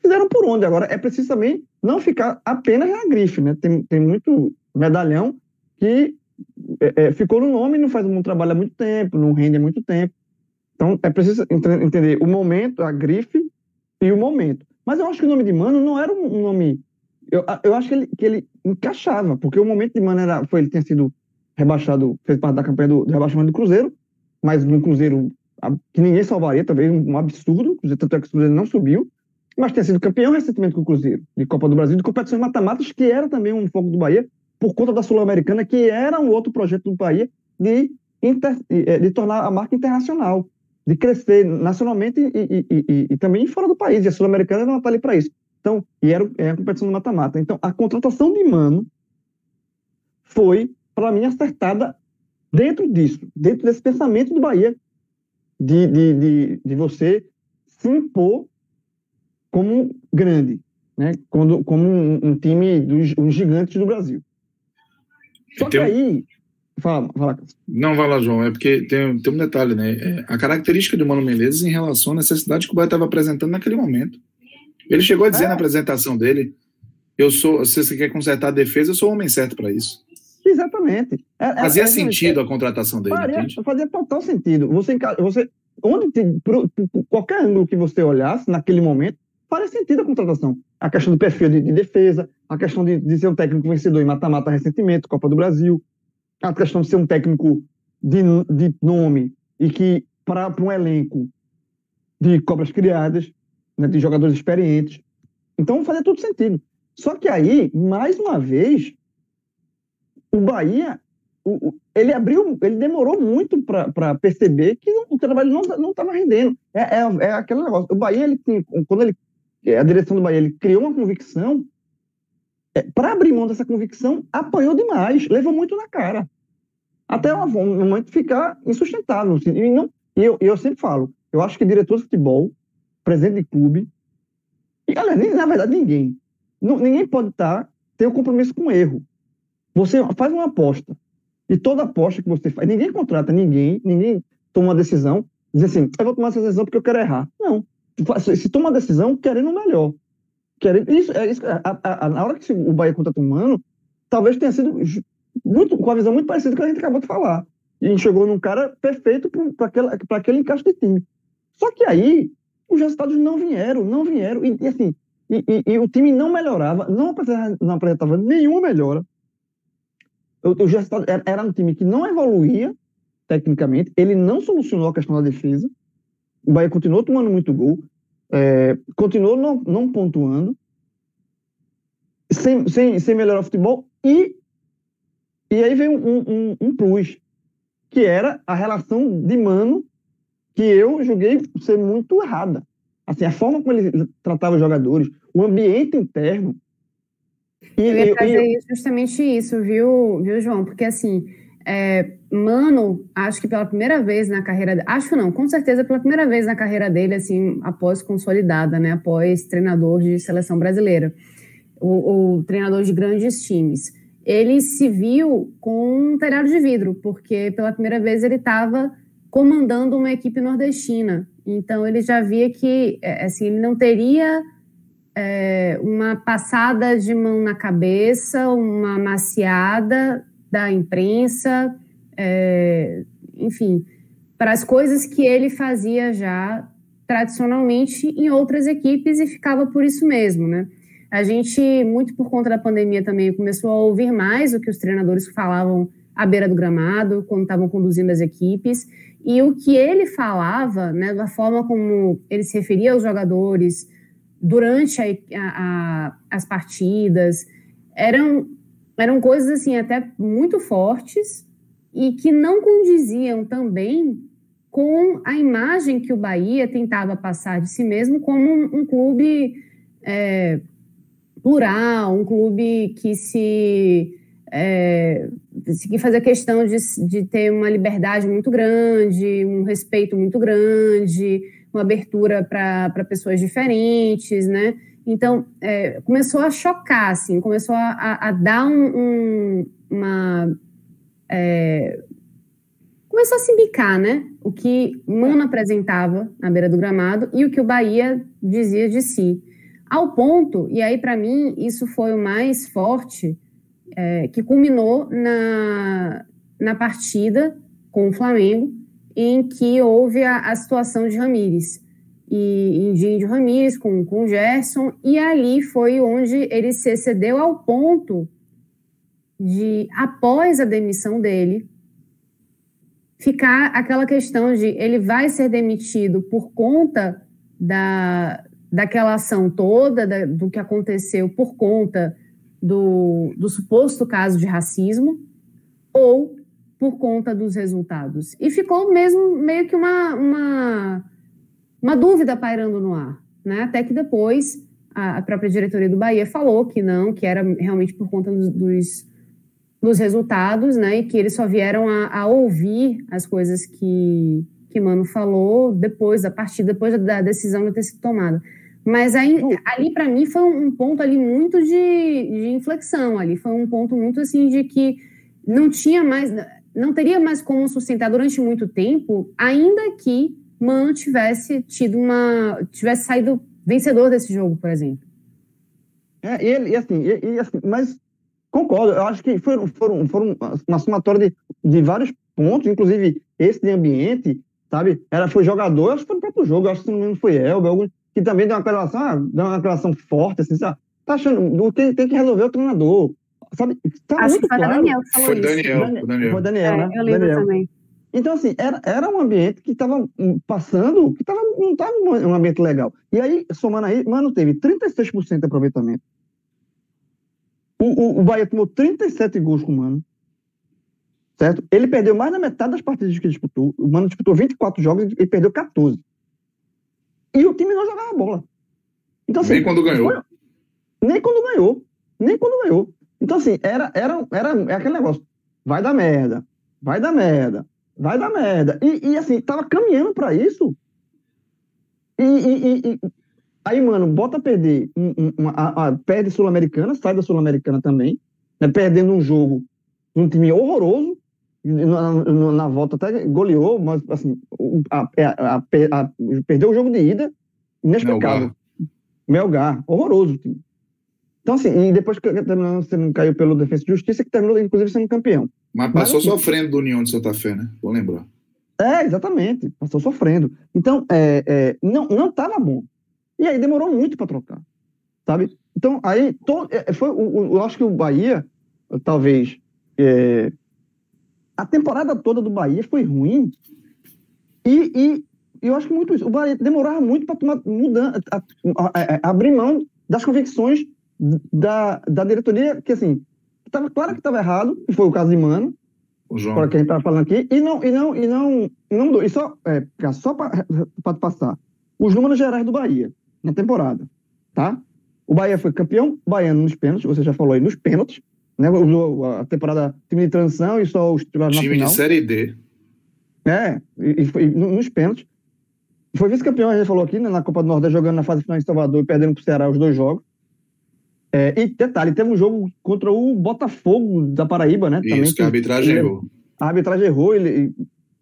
fizeram por onde. Agora, é preciso também não ficar apenas na grife, né? Tem, tem muito medalhão que é, é, ficou no nome, não faz um trabalho há muito tempo, não rende há muito tempo. Então, é preciso entender o momento, a grife e o momento. Mas eu acho que o nome de Mano não era um nome eu, eu acho que ele, que ele encaixava, porque o momento de Mano era, foi ele tinha sido rebaixado, fez parte da campanha do, do rebaixamento do Cruzeiro, mas no Cruzeiro que ninguém salvaria, talvez um absurdo, tanto é que o Cruzeiro não subiu, mas tinha sido campeão recentemente com o Cruzeiro, de Copa do Brasil, de competições mata-matas, que era também um foco do Bahia, por conta da Sul-Americana, que era um outro projeto do Bahia de, inter, eh, de tornar a marca internacional, de crescer nacionalmente e, e, e, e também fora do país, e a Sul-Americana não está ali para isso. Então, e era a competição do mata-mata. Então, a contratação de Mano foi, para mim, acertada dentro disso, dentro desse pensamento do Bahia, de, de, de, de você se impor como grande, né? como, como um, um time dos um gigantes do Brasil. Só que aí. Fala, fala. Não, vai lá, João. É porque tem, tem um detalhe, né? É, a característica do Mano Menezes em relação à necessidade que o Bahia estava apresentando naquele momento. Ele chegou a dizer é. na apresentação dele: eu sou, se você quer consertar a defesa, eu sou o homem certo para isso. Exatamente. É, é fazia é, sentido a contratação dele. Faria, fazia total sentido. Você, você onde por, por, qualquer ângulo que você olhasse naquele momento, faria sentido a contratação. A questão do perfil de, de defesa, a questão de, de, ser um técnico vencedor em mata-mata recentemente, Copa do Brasil, a questão de ser um técnico de, de nome e que para um elenco de cobras criadas, né, de jogadores experientes. Então fazia todo sentido. Só que aí, mais uma vez, o Bahia, o, o, ele abriu, ele demorou muito para perceber que o trabalho não estava rendendo. É, é, é, aquele negócio. O Bahia, ele tinha, quando ele, a direção do Bahia, ele criou uma convicção. É, para abrir mão dessa convicção, apanhou demais, levou muito na cara. Até um momento ficar insustentável. Assim, e, não, e eu, eu sempre falo, eu acho que diretor de futebol presidente de clube. E, aliás, na verdade, ninguém. Não, ninguém pode estar, tá, ter um compromisso com erro. Você faz uma aposta. E toda aposta que você faz, ninguém contrata ninguém, ninguém toma uma decisão, diz assim, eu vou tomar essa decisão porque eu quero errar. Não. Se toma uma decisão querendo o melhor. querendo. Isso, é isso, a, a, a, na hora que o Bahia contratou o Mano, talvez tenha sido muito, com a visão muito parecida com a que a gente acabou de falar. E a gente chegou num cara perfeito para aquele, aquele encaixe de time. Só que aí, os resultados não vieram, não vieram. E, e assim, e, e, e, o time não melhorava, não apresentava, não apresentava nenhuma melhora. O, o resultado era, era um time que não evoluía tecnicamente, ele não solucionou a questão da defesa. O Bahia continuou tomando muito gol, é, continuou não, não pontuando, sem, sem, sem melhorar o futebol, e, e aí veio um, um, um plus, que era a relação de mano que eu joguei ser muito errada. Assim, a forma como ele tratava os jogadores, o ambiente interno. E, eu ia trazer eu... justamente isso, viu, viu, João? Porque assim, é, Mano, acho que pela primeira vez na carreira, acho não, com certeza pela primeira vez na carreira dele, assim, após consolidada, né, após treinador de seleção brasileira, o, treinador de grandes times, ele se viu com um telhado de vidro, porque pela primeira vez ele estava comandando uma equipe nordestina, então ele já via que, é, assim, ele não teria é, uma passada de mão na cabeça, uma maciada da imprensa, é, enfim, para as coisas que ele fazia já tradicionalmente em outras equipes e ficava por isso mesmo, né? A gente, muito por conta da pandemia também, começou a ouvir mais o que os treinadores falavam à beira do gramado, quando estavam conduzindo as equipes, e o que ele falava, né, da forma como ele se referia aos jogadores durante a, a, a, as partidas, eram eram coisas assim até muito fortes e que não condiziam também com a imagem que o Bahia tentava passar de si mesmo como um, um clube é, plural, um clube que se é, que fazia questão de, de ter uma liberdade muito grande, um respeito muito grande, uma abertura para pessoas diferentes, né? Então, é, começou a chocar, assim, começou a, a dar um, um, uma... É, começou a se bicar, né? O que Mano apresentava na beira do gramado e o que o Bahia dizia de si. Ao ponto, e aí para mim isso foi o mais forte, é, que culminou na, na partida com o Flamengo, em que houve a, a situação de Ramires e, de Índio Ramírez com, com Gerson, e ali foi onde ele se excedeu ao ponto de, após a demissão dele, ficar aquela questão de ele vai ser demitido por conta da, daquela ação toda, da, do que aconteceu por conta do, do suposto caso de racismo, ou por conta dos resultados. E ficou mesmo meio que uma, uma uma dúvida pairando no ar, né? Até que depois a, própria diretoria do Bahia falou que não, que era realmente por conta dos, dos, dos resultados, né? E que eles só vieram a, a, ouvir as coisas que, que Mano falou depois da partida, depois da decisão de ter sido tomada. Mas aí, ali, para mim, foi um ponto ali muito de, de inflexão ali. Foi um ponto muito assim de que não tinha mais, não teria mais como sustentar durante muito tempo, ainda que Mano tivesse tido uma. tivesse saído vencedor desse jogo, por exemplo. É, ele, e assim, e, e assim, mas concordo, eu acho que foram, foram, foram uma somatória de, de vários pontos, inclusive esse de ambiente, sabe? Era, foi jogador, acho que foi no próprio jogo, acho que se não me engano foi Elber, algum, que também deu uma relação, ah, deu uma relação forte, assim, sabe? Tá achando, tem, tem que resolver o treinador, sabe? Tá acho muito que foi claro. Daniel que falou foi isso. Daniel, Daniel, Daniel. Foi Daniel, é, né? Eu lembro Daniel. também. Então, assim, era, era um ambiente que estava passando, que tava, não estava um ambiente legal. E aí, somando aí, Mano teve 36% de aproveitamento. O, o, o Bahia tomou 37 gols com o Mano. Certo? Ele perdeu mais da metade das partidas que disputou. O Mano disputou 24 jogos e perdeu 14. E o time não jogava bola. Então, assim, nem quando ganhou. Foi, nem quando ganhou. Nem quando ganhou. Então, assim, era, era, era é aquele negócio. Vai dar merda. Vai dar merda vai dar merda. E, e assim, tava caminhando para isso. E, e, e, aí, mano, bota a perder. Uma, a, a, perde Sul-Americana, sai da Sul-Americana também, né, perdendo um jogo um time horroroso. Na, na, na, volta até goleou, mas assim, a, a, perdeu o jogo de ida, inexplicável. Melgar, horroroso o time. Então, assim, e depois que terminou sendo caiu pelo Defesa de Justiça, que terminou, inclusive, sendo campeão. Mas passou Mas, sofrendo do União de Santa Fé, né? Vou lembrar. É, exatamente. Passou sofrendo. Então, é, é, não, não tava bom. E aí demorou muito para trocar, sabe? Então, aí, to, é, foi, eu, eu acho que o Bahia, talvez, é, a temporada toda do Bahia foi ruim e, e eu acho que muito isso. O Bahia demorava muito para tomar mudança, abrir mão das convicções da, da diretoria, que assim, estava claro que estava errado, e foi o caso de Mano, para quem está falando aqui, e não, e não, e não, não. E só, é, só para passar, os números gerais do Bahia na temporada, tá? O Bahia foi campeão baiano nos pênaltis, você já falou aí, nos pênaltis, né? A temporada time de transição e só os titulares na final. Time de Série D. É, e, e foi nos pênaltis. Foi vice-campeão, a gente falou aqui, né, na Copa do Nordeste, jogando na fase final em Salvador e perdendo para o Ceará os dois jogos. É, e detalhe, teve um jogo contra o Botafogo da Paraíba, né? Isso, também, que a arbitragem ele, errou. A arbitragem errou, ele,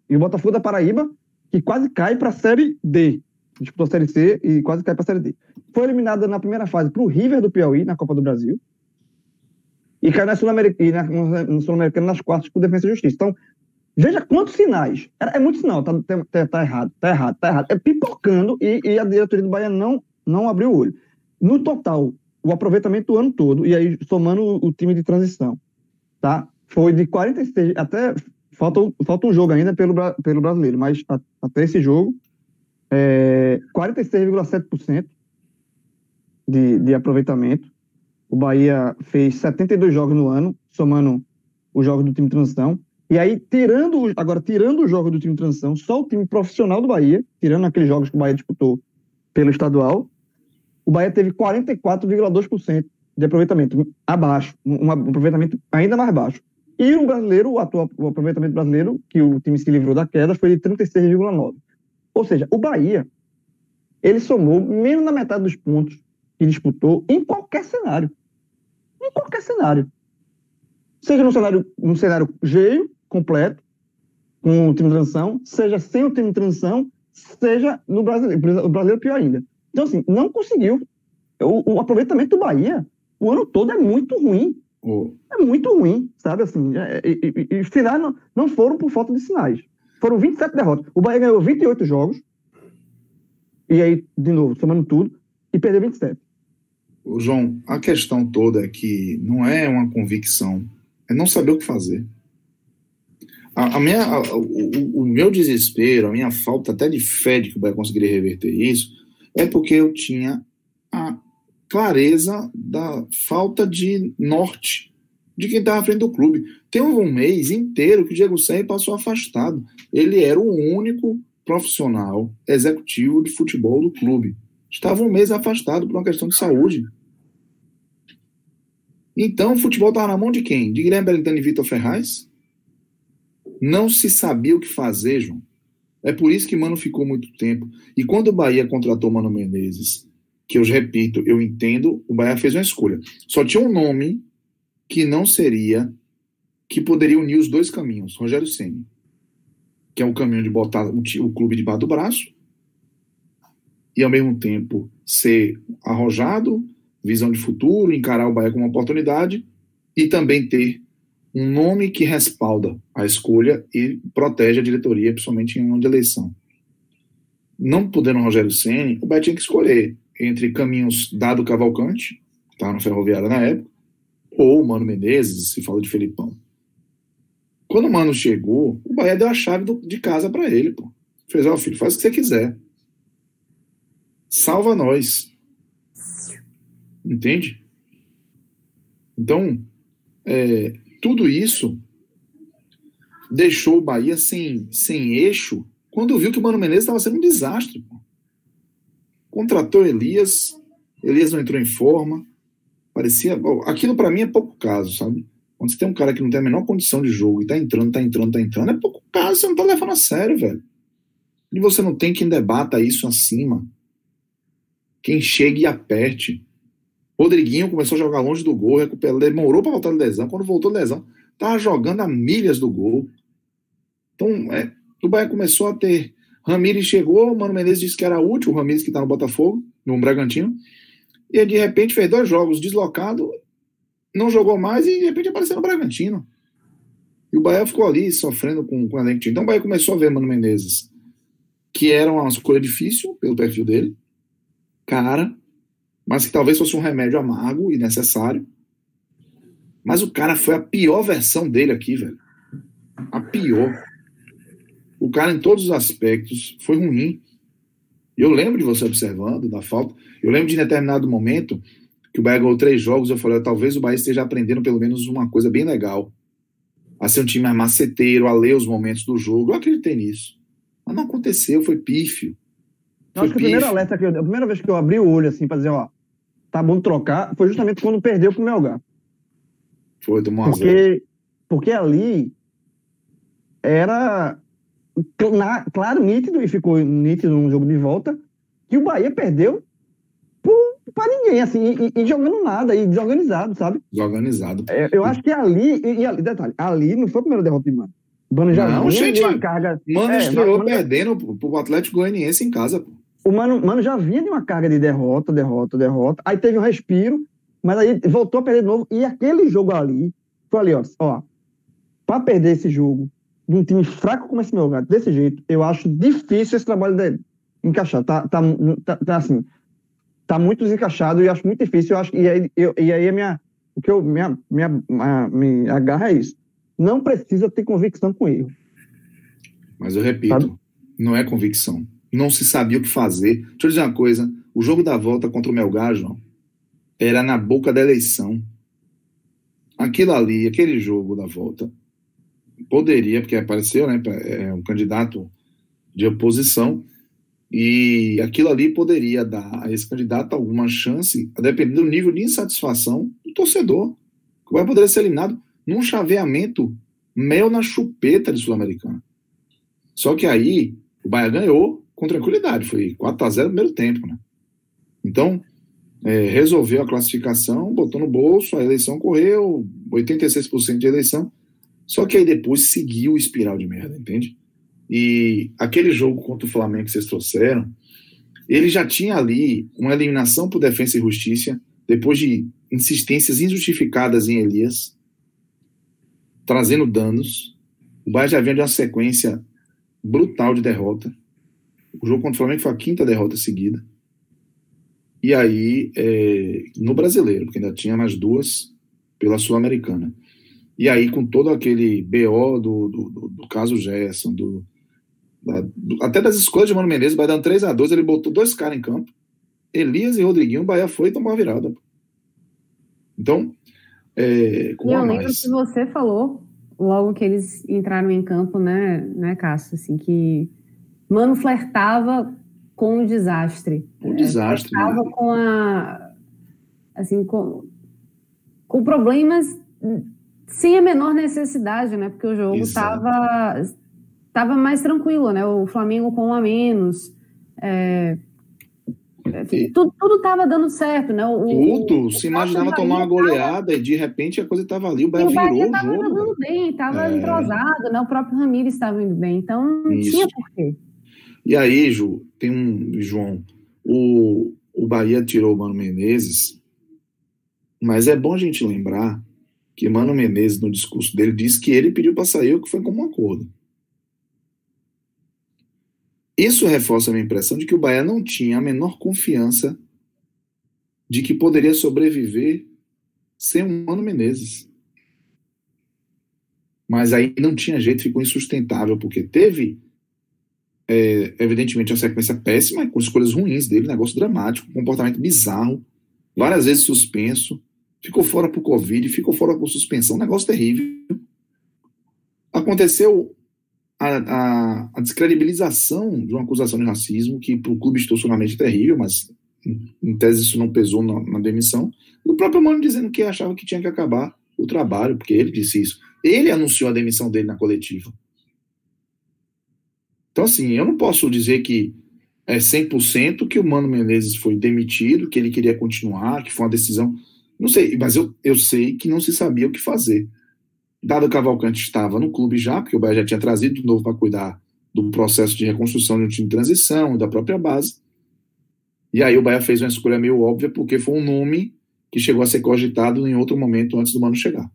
e, o Botafogo da Paraíba, que quase cai para a Série D. Disputou a Série C e quase cai para a Série D. Foi eliminado na primeira fase para o River do Piauí, na Copa do Brasil. E caiu na Sul-Americana Sul nas quartas por Defesa e Justiça. Então, veja quantos sinais. É, é muito sinal, tá, tá, tá, errado, tá errado, tá errado. É pipocando e, e a diretoria do Bahia não, não abriu o olho. No total, o aproveitamento do ano todo, e aí somando o, time de transição, tá? Foi de 46, até falta, falta um jogo ainda pelo, pelo brasileiro, mas a, até esse jogo, é, 46,7% de, de aproveitamento. O Bahia fez 72 jogos no ano, somando os jogos do time de transição. E aí, tirando, agora, tirando os jogos do time de transição, só o time profissional do Bahia, tirando aqueles jogos que o Bahia disputou pelo estadual, o Bahia teve 44,2% de aproveitamento, abaixo, um aproveitamento ainda mais baixo. E o brasileiro, o atual o aproveitamento brasileiro, que o time se livrou da queda, foi de 36,9%. Ou seja, o Bahia, ele somou menos da metade dos pontos que disputou em qualquer cenário. Em qualquer cenário. Seja no cenário, no cenário cheio, completo, com o time de transição, seja sem o time de transição, seja no brasileiro, o brasileiro pior ainda. Então, assim, não conseguiu. O, o aproveitamento do Bahia, o ano todo é muito ruim. Oh. É muito ruim, sabe? Assim, é, e, e, os finais não, não foram por falta de sinais. Foram 27 derrotas. O Bahia ganhou 28 jogos. E aí, de novo, somando tudo, e perdeu 27. Ô, João, a questão toda é que não é uma convicção, é não saber o que fazer. A, a minha, a, o, o, meu desespero, a minha falta até de fé de que o Bahia conseguiria reverter isso, é porque eu tinha a clareza da falta de norte de quem estava à frente do clube. Tem um mês inteiro que o Diego Serri passou afastado. Ele era o único profissional executivo de futebol do clube. Estava um mês afastado por uma questão de saúde. Então, o futebol estava na mão de quem? De Guilherme Belintani e Vitor Ferraz? Não se sabia o que fazer, João. É por isso que Mano ficou muito tempo. E quando o Bahia contratou Mano Menezes, que eu repito, eu entendo, o Bahia fez uma escolha. Só tinha um nome que não seria, que poderia unir os dois caminhos, Rogério Ceni, que é o caminho de botar o, o clube debaixo do braço e ao mesmo tempo ser arrojado, visão de futuro, encarar o Bahia como uma oportunidade e também ter um nome que respalda a escolha e protege a diretoria, principalmente em ano de eleição. Não podendo Rogério Ceni, o Bahia tinha que escolher entre caminhos dado Cavalcante, que estava na Ferroviária na época, ou Mano Menezes, se fala de Felipão. Quando o Mano chegou, o Bahia deu a chave do, de casa para ele, pô. Fez, ó, oh, filho, faz o que você quiser. Salva nós. Entende? Então, é, tudo isso deixou o Bahia sem, sem eixo quando viu que o Mano Menezes estava sendo um desastre. Pô. Contratou Elias, Elias não entrou em forma. Parecia. Aquilo para mim é pouco caso, sabe? Quando você tem um cara que não tem a menor condição de jogo e tá entrando, tá entrando, tá entrando, é pouco caso, você não tá levando a sério, velho. E você não tem quem debata isso acima. Quem chegue e aperte. Rodriguinho começou a jogar longe do gol, recuperou, demorou para voltar de lesão. Quando voltou de lesão, estava jogando a milhas do gol. Então, é, o Bahia começou a ter. Ramires chegou, o Mano Menezes disse que era útil, o Ramires que está no Botafogo, no Bragantino. E de repente fez dois jogos deslocado, não jogou mais e de repente apareceu no Bragantino. E o Bahia ficou ali sofrendo com, com o elenco. Então o Bahia começou a ver Mano Menezes, que era uma escolha difícil pelo perfil dele, cara, mas que talvez fosse um remédio amargo e necessário. Mas o cara foi a pior versão dele aqui, velho. A pior. O cara, em todos os aspectos, foi ruim. Eu lembro de você observando, da falta. Eu lembro de em determinado momento que o Bahia ganhou três jogos. Eu falei, talvez o Bahia esteja aprendendo pelo menos uma coisa bem legal. A ser um time mais maceteiro, a ler os momentos do jogo. Eu acreditei nisso. Mas não aconteceu, foi pífio. Eu acho que o primeiro alerta que eu, a primeira vez que eu abri o olho assim para dizer, ó, tá bom trocar, foi justamente quando perdeu pro Melgar. Foi, tomou porque, porque ali era na, claro, nítido, e ficou nítido no jogo de volta, que o Bahia perdeu para ninguém, assim, e, e, jogando nada, e desorganizado, sabe? Desorganizado. É, eu acho que ali, e, e, ali, detalhe, ali não foi a primeira derrota de Mano. Mano já não, gente, de uma carga. Mano é, estreou mano, perdendo pro Atlético Goianiense em casa, pô. O Mano, Mano já vinha de uma carga de derrota, derrota, derrota. Aí teve um respiro, mas aí voltou a perder de novo. E aquele jogo ali, foi ali, ó, ó pra perder esse jogo, de um time fraco como esse meu gato, desse jeito, eu acho difícil esse trabalho dele encaixar. Tá, tá, tá, tá assim, tá muito desencaixado e acho muito difícil. Eu acho, e, aí, eu, e aí a minha, o que eu minha, minha, minha agarra é isso. Não precisa ter convicção com erro. Mas eu repito, Sabe? não é convicção. Não se sabia o que fazer. Deixa eu dizer uma coisa: o jogo da volta contra o Melgar, João, era na boca da eleição. Aquilo ali, aquele jogo da volta, poderia, porque apareceu, né, é um candidato de oposição, e aquilo ali poderia dar a esse candidato alguma chance, a depender do nível de insatisfação do torcedor, que vai poder ser eliminado num chaveamento mel na chupeta de Sul-Americana. Só que aí o Bahia ganhou com tranquilidade, foi 4 a 0 no primeiro tempo, né? Então, é, resolveu a classificação, botou no bolso, a eleição correu, 86% de eleição, só que aí depois seguiu o espiral de merda, entende? E aquele jogo contra o Flamengo que vocês trouxeram, ele já tinha ali uma eliminação por defesa e justiça, depois de insistências injustificadas em Elias, trazendo danos. O Bahia já vinha de uma sequência brutal de derrota. O jogo contra o Flamengo foi a quinta derrota seguida. E aí, é, no brasileiro, porque ainda tinha mais duas pela Sul-Americana. E aí, com todo aquele BO do, do, do, do caso Gerson, do, da, do, até das escolhas de Mano Menezes, vai dando 3 a 2 ele botou dois caras em campo. Elias e Rodriguinho, o Bahia foi e tomou a virada. Então, é, com eu lembro que você falou, logo que eles entraram em campo, né, né Cássio, assim, que Mano flertava com o desastre. Um desastre. Flertava né? com a... Assim, com, com problemas sem a menor necessidade, né? Porque o jogo estava tava mais tranquilo, né? O Flamengo com um a menos. É, enfim, tudo, estava dando certo, né? O, tudo, o, se imaginava tomar uma goleada tava... e de repente a coisa estava ali, o Bahia virou o estava jogando bem, estava é... entrosado, né? O próprio Ramires estava indo bem, então não Isso. tinha porquê. E aí, Ju, tem um, João, o, o Bahia tirou o Mano Menezes, mas é bom a gente lembrar que Mano Menezes, no discurso dele, disse que ele pediu para sair o que foi como um acordo. Isso reforça a minha impressão de que o Bahia não tinha a menor confiança de que poderia sobreviver sem o Mano Menezes. Mas aí não tinha jeito, ficou insustentável, porque teve, é, evidentemente, uma sequência péssima, com escolhas ruins dele, negócio dramático, comportamento bizarro, várias vezes suspenso, ficou fora por Covid, ficou fora por suspensão, negócio terrível. Aconteceu a, a, a descredibilização de uma acusação de racismo, que para o clube institucionalmente é terrível, mas em, tese isso não pesou na, na demissão. E o próprio Mano dizendo que achava que tinha que acabar o trabalho, porque ele disse isso. Ele anunciou a demissão dele na coletiva. Então, assim, eu não posso dizer que é 100% que o Mano Menezes foi demitido, que ele queria continuar, que foi uma decisão não sei, mas eu, eu sei que não se sabia o que fazer. Dado Cavalcante estava no clube já, porque o Bahia já tinha trazido de novo para cuidar do processo de reconstrução de um time de transição, da própria base. E aí o Bahia fez uma escolha meio óbvia, porque foi um nome que chegou a ser cogitado em outro momento antes do Mano chegar.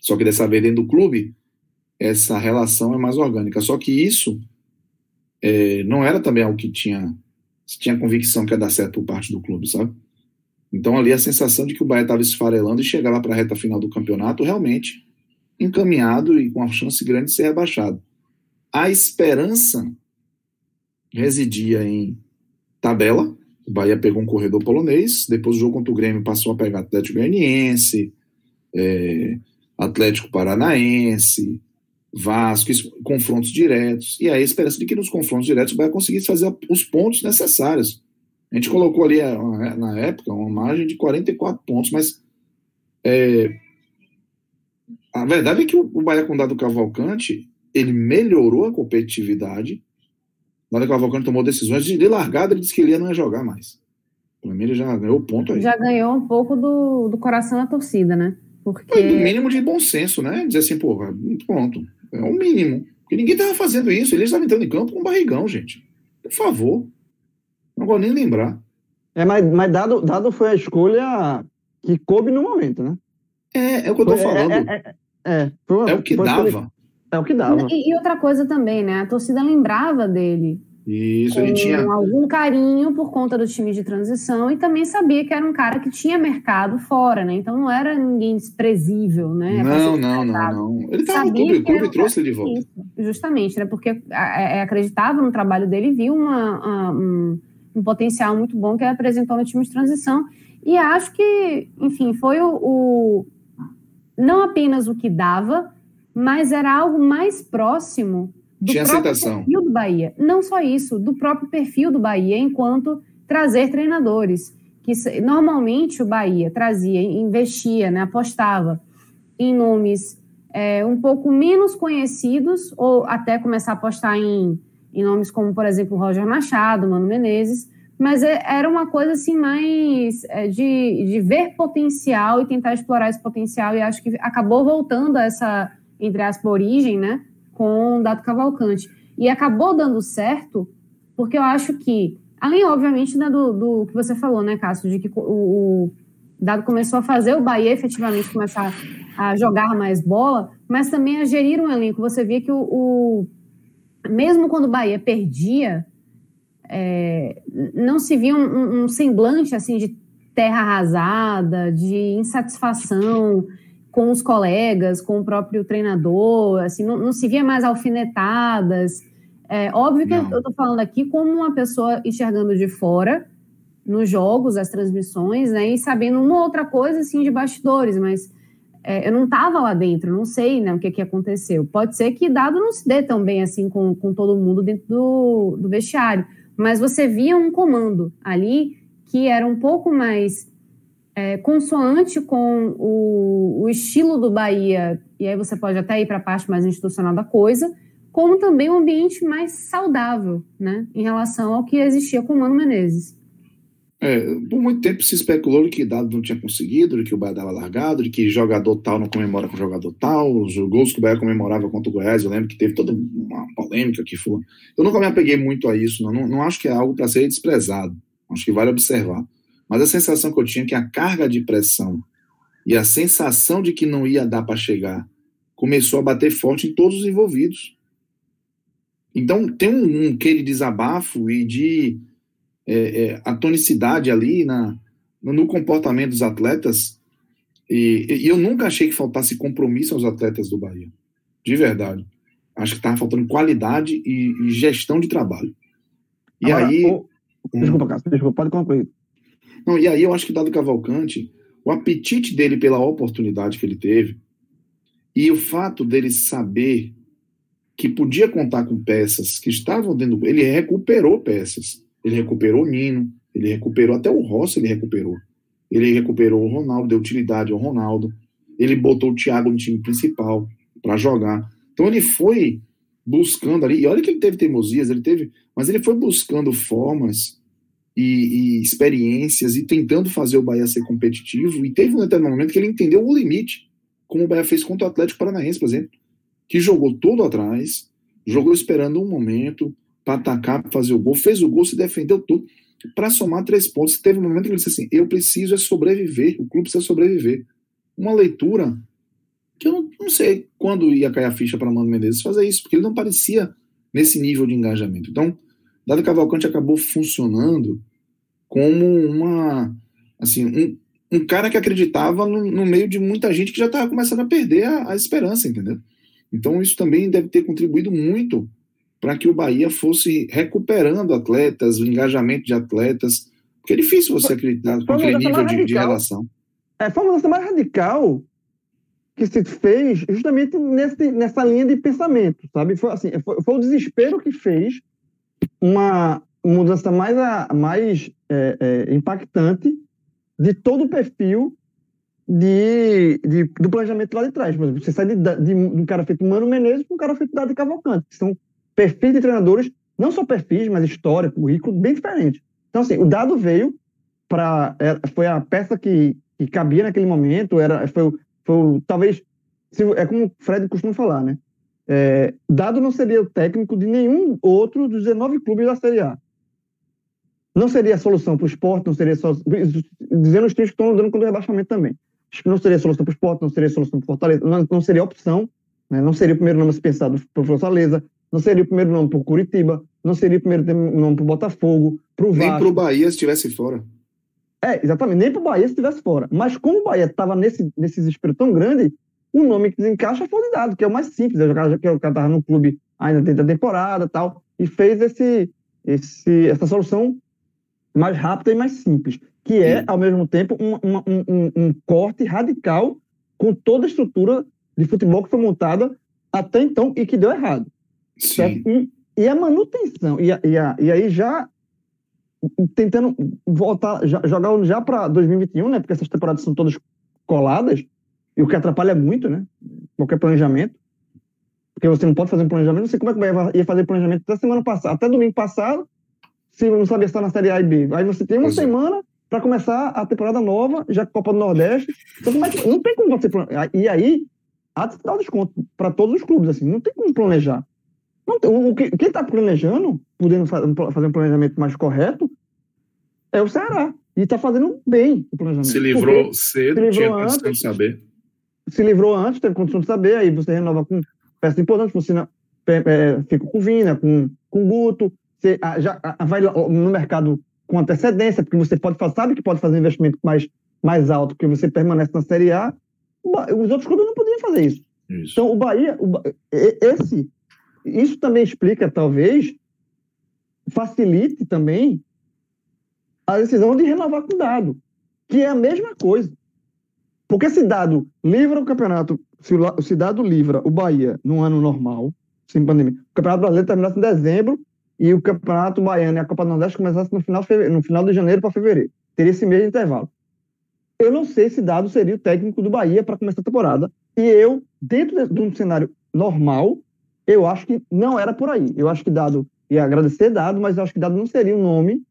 Só que dessa vez dentro do clube, essa relação é mais orgânica. Só que isso é, não era também algo que tinha, tinha convicção que ia dar certo por parte do clube, sabe? Então ali a sensação de que o Bahia estava esfarelando e chegava para a reta final do campeonato realmente encaminhado e com a chance grande de ser rebaixado. A esperança residia em tabela. O Bahia pegou um corredor polonês, depois o jogo contra o Grêmio passou a pegar Atlético Goianiense, é, Atlético Paranaense, Vasco, confrontos diretos. E aí a esperança de que nos confrontos diretos o Bahia conseguisse fazer os pontos necessários. A gente colocou ali, na época, uma margem de 44 pontos, mas é, a verdade é que o, Bahia com o Dado Cavalcante, ele melhorou a competitividade. O Dado Cavalcante tomou decisões de, de largada, ele disse que ele não ia jogar mais. Para mim, ele já ganhou o ponto aí. Já ganhou um pouco do, do coração da torcida, né? Porque... É, do mínimo de bom senso, né? Dizer assim, pô, pronto. É o mínimo. Porque ninguém estava fazendo isso. Ele estava entrando em campo com um barrigão, gente. Por favor. Não vou nem lembrar. É, mas, mas dado, dado foi a escolha que coube no momento, né? É, é o que eu tô foi, é, falando. É, é, é, foi, é o que dava. É o que dava. E, e, outra coisa também, né? A torcida lembrava dele. Isso, ele tinha. algum carinho por conta do time de transição e também sabia que era um cara que tinha mercado fora, né? Então não era ninguém desprezível, né? Não, não, não, não. Ele estava no clube, o clube trouxe ele de volta. Justamente, né? Porque é, acreditava no trabalho dele, viu uma, um, um potencial muito bom que ele apresentou no time de transição. E acho que, enfim, foi o, o não apenas o que dava, mas era algo mais próximo do Tinha próprio aceitação. perfil do Bahia. Não só isso, do próprio perfil do Bahia, enquanto trazer treinadores. Que normalmente o Bahia trazia, investia, né, apostava em nomes é, um pouco menos conhecidos, ou até começar a apostar em, em nomes como, por exemplo, Roger Machado, Mano Menezes, mas é, era uma coisa assim mais é, de, de ver potencial e tentar explorar esse potencial, e acho que acabou voltando a essa, entre aspas, origem, né, com Dado Cavalcante. E acabou dando certo, porque eu acho que, além, obviamente, né, do, do que você falou, né, Cássio, de que o, o Dado começou a fazer o Bahia efetivamente começar a jogar mais bola, mas também a gerir um elenco. Você via que o, o mesmo quando o Bahia perdia, é, não se via um, um, semblante assim de terra arrasada, de insatisfação com os colegas, com o próprio treinador, assim, não, não se via mais alfinetadas. É, óbvio que não. eu estou falando aqui como uma pessoa enxergando de fora, nos jogos, as transmissões, né, e sabendo uma outra coisa, assim, de bastidores, mas é, eu não estava lá dentro, não sei, né, o que, que aconteceu. Pode ser que dado não se dê tão bem, assim, com, com todo mundo dentro do, do vestiário, mas você via um comando ali que era um pouco mais é, consoante com o, o, estilo do Bahia, e aí você pode até ir para a parte mais institucional da coisa, como também um ambiente mais saudável, né, em relação ao que existia com o Mano Menezes. É, por muito tempo se especulou que Dado não tinha conseguido, que o Bahia dava largado, de que jogador tal não comemora com jogador tal, os gols que o Bahia comemorava contra o Goiás, eu lembro que teve toda uma polêmica que foi. Eu nunca me apeguei muito a isso, não, não, não acho que é algo para ser desprezado, acho que vale observar. Mas a sensação que eu tinha é que a carga de pressão e a sensação de que não ia dar para chegar começou a bater forte em todos os envolvidos. Então tem um, um quê de desabafo e de é, é, a tonicidade ali na, no comportamento dos atletas. E, e, eu nunca achei que faltasse compromisso aos atletas do Bahia. De verdade. Acho que estava faltando qualidade e, e, gestão de trabalho. E Agora, aí. O... Desculpa, Cássio, desculpa, pode concluir. Não, e aí eu acho que Dado Cavalcante, o apetite dele pela oportunidade que ele teve, e o fato dele saber que podia contar com peças que estavam dentro. Ele recuperou peças. Ele recuperou o Nino, ele recuperou até o Rossi, ele recuperou. Ele recuperou o Ronaldo, deu utilidade ao Ronaldo. Ele botou o Thiago no time principal para jogar. Então ele foi buscando ali, e olha que ele teve teimosias, ele teve, mas ele foi buscando formas e, e, experiências e tentando fazer o Bahia ser competitivo. E teve um determinado momento que ele entendeu o limite, como o Bahia fez contra o Atlético Paranaense, por exemplo, que jogou todo atrás, jogou esperando um momento, para atacar, para fazer o gol, fez o gol, se defendeu tudo. para somar três pontos. Teve um momento que ele disse assim: eu preciso é sobreviver, o clube precisa sobreviver. Uma leitura que eu não, não sei quando ia cair a ficha para Mano Menezes fazer isso, porque ele não parecia nesse nível de engajamento. Então, Dado Cavalcante acabou funcionando como uma, assim, um, um cara que acreditava no, no, meio de muita gente que já estava começando a perder a, a, esperança, entendeu? Então isso também deve ter contribuído muito para que o Bahia fosse recuperando atletas, o engajamento de atletas, porque é difícil você acreditar com aquele nível de, de, relação. É, foi uma mudança mais radical que se fez justamente nesse, nessa linha de pensamento, sabe? Foi, assim, foi, foi o desespero que fez uma mudança mais, mais é, é, impactante de todo o perfil de, de, do planejamento lá de trás. Por exemplo, você sai de, de, um cara feito Mano Menezes para um cara feito Dado Cavalcante, que são perfis de treinadores, não só perfis, mas história, currículo, bem diferentes. Então, assim, o Dado veio para... É, foi a peça que, que cabia naquele momento, era, foi, foi talvez... É como o Fred costuma falar, né? É, Dado não seria o técnico de nenhum outro dos 19 clubes da Série A. Não seria a solução para o esporte, não seria só. Dizendo os times que estão andando com o rebaixamento também. Não seria solução para o esporte, não seria solução para o Fortaleza, não, não, seria opção, né? não seria o primeiro nome a ser pensado para o Fortaleza, não seria o primeiro nome para o Curitiba, não seria o primeiro nome para o Botafogo, para o Vasco. Nem para o Bahia se estivesse fora. É, exatamente, nem para o Bahia se estivesse fora. Mas como o Bahia estava nesse, nesse desespero tão grande, o nome que desencaixa foi o Dado, que é o mais simples. O cara, que o cara estava no clube ainda dentro da temporada tal, e fez esse, esse, essa solução mais rápida e mais simples, que é, Sim. ao mesmo tempo, um, um, um, um, corte radical com toda a estrutura de futebol que foi montada até então e que deu errado. E, e, a manutenção, e, a, e, a, e aí já tentando voltar, já, jogar já para 2021, né? Porque essas temporadas são todas coladas, e o que atrapalha muito, né? Qualquer planejamento. Porque você não pode fazer um planejamento. Não sei como é que ia fazer planejamento até semana passada, até domingo passado, se não sabia estar na Série A e B. Aí você tem uma pois é. semana é. para começar a temporada nova, já Copa do Nordeste. Então, como é que, não tem como você planejar. E aí, há de dar o desconto para todos os clubes, assim, não tem como planejar. Não tem, o, quem está planejando, podendo fazer um planejamento mais correto, é o Ceará. E está fazendo bem o planejamento. Se livrou cedo, se livrou tinha antes, saber se livrou antes, teve condição de saber, aí você renova com peça importante, você é, fica com Vina, com, com Guto, você ah, já ah, vai no mercado com antecedência, porque você pode sabe que pode fazer um investimento mais, mais alto, porque você permanece na Série A. Os outros clubes não podiam fazer isso. isso. Então, o Bahia, o, esse, isso também explica, talvez, facilite também a decisão de renovar com dado, que é a mesma coisa. Porque se dado livra o campeonato, se, se dado livra o Bahia num ano normal, sem pandemia, o Campeonato Brasileiro terminasse em dezembro e o Campeonato Baiano e a Copa do Nordeste começasse no final, no final de janeiro para fevereiro. Teria esse de intervalo. Eu não sei se Dado seria o técnico do Bahia para começar a temporada. E eu, dentro de um cenário normal, eu acho que não era por aí. Eu acho que Dado ia agradecer Dado, mas eu acho que Dado não seria o nome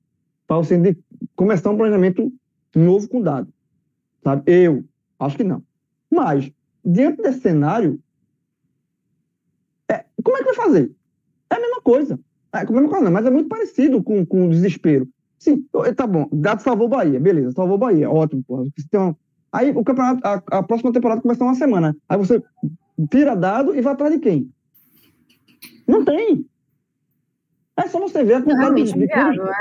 para você começar um planejamento novo com Dado. Sabe? Eu, Acho que não. Mas, diante desse cenário, é, como é que vai fazer? É a mesma coisa. É, a mesma coisa, não, mas é muito parecido com, com o desespero. Sim, tá bom. Dado salvou Bahia, beleza, salvou Bahia, ótimo, porra. Então, aí o campeonato, a, a, próxima temporada começa uma semana. Aí você tira dado e vai atrás de quem? Não tem. É só você ver a quantidade de, de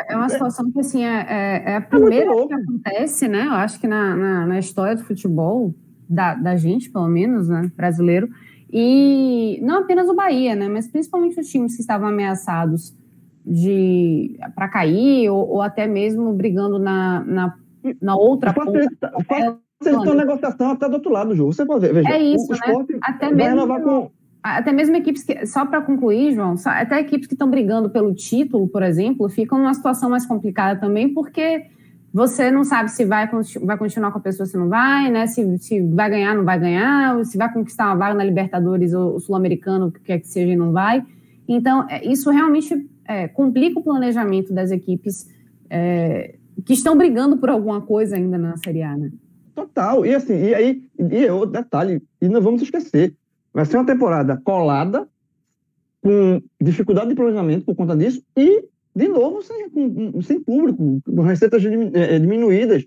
É uma situação que, assim, é, é, é a é primeira é que acontece, né? Eu acho que na, na, na, história do futebol, da, da gente, pelo menos, né, brasileiro, e não apenas o Bahia, né? Mas principalmente os times que estavam ameaçados de para cair, ou, ou, até mesmo brigando na, na, na outra ponta. Facilitou a negociação até do outro lado do jogo. Você pode ver, veja, é isso, o, o né? Até mesmo com até mesmo equipes que, só para concluir, João, só, até equipes que estão brigando pelo título, por exemplo, ficam numa situação mais complicada também, porque você não sabe se vai, vai continuar com a pessoa, se não vai, né? Se, se vai ganhar, não vai ganhar, se vai conquistar uma vaga na Libertadores ou Sul-Americano, o que quer que seja, e não vai. Então, é, isso realmente é, complica o planejamento das equipes é, que estão brigando por alguma coisa ainda na Série A, né? Total. E assim, e aí, e outro detalhe, e não vamos esquecer, Vai ser uma temporada colada, com dificuldade de planejamento por conta disso, e de novo, sem, sem público, com receitas é, diminuídas.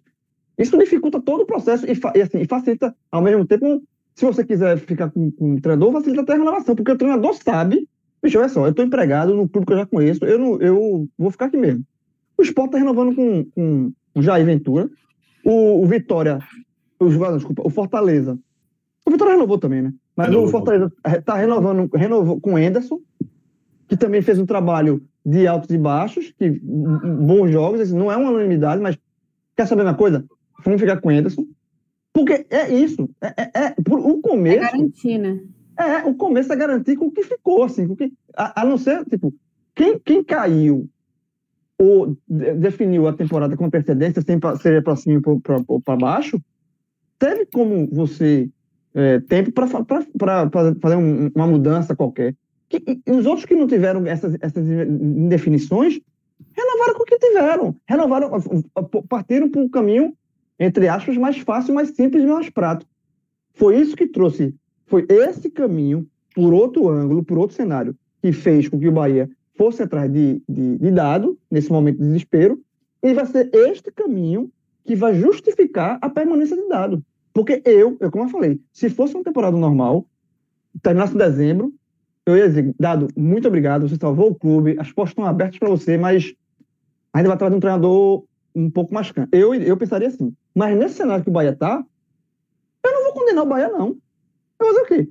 Isso dificulta todo o processo e, e, assim, e facilita, ao mesmo tempo, se você quiser ficar com, com o treinador, facilita até a renovação, porque o treinador sabe, bicho, olha só, eu estou empregado no clube que eu já conheço, eu, não, eu vou ficar aqui mesmo. O Sport está renovando com, com o Jair Ventura, o, o Vitória, o, desculpa, o Fortaleza. O Vitória renovou também, né? Mas o Fortaleza está renovando renovou com o Enderson, que também fez um trabalho de altos e baixos, que bons jogos, assim, não é uma unanimidade, mas quer saber uma coisa? Vamos ficar com o Enderson. Porque é isso. É, é, é o começo. É garantir, né? É, o começo é garantir com o que ficou, assim. Com que, a, a não ser, tipo, quem, quem caiu ou definiu a temporada com antecedência, seja para cima ou para baixo, teve como você é, tempo para fazer um, uma mudança qualquer. Que, e os outros que não tiveram essas, essas renovaram com o que tiveram, renovaram, partiram para um caminho entre aspas, mais fácil, mais simples e mais prático. Foi isso que trouxe, foi esse caminho, por outro ângulo, por outro cenário, que fez com que o Bahia fosse atrás de, de, de dado, nesse momento de desespero, e vai ser este caminho que vai justificar a permanência de dado. Porque eu, eu como eu falei, se fosse uma temporada normal, terminasse em dezembro, eu ia dizer, Dado, muito obrigado, você salvou o clube, as portas estão abertas para você, mas ainda vai atrás de um treinador um pouco mais canto. Eu, eu pensaria assim. Mas nesse cenário que o Bahia tá, eu não vou condenar o Bahia, não. Eu vou fazer o quê?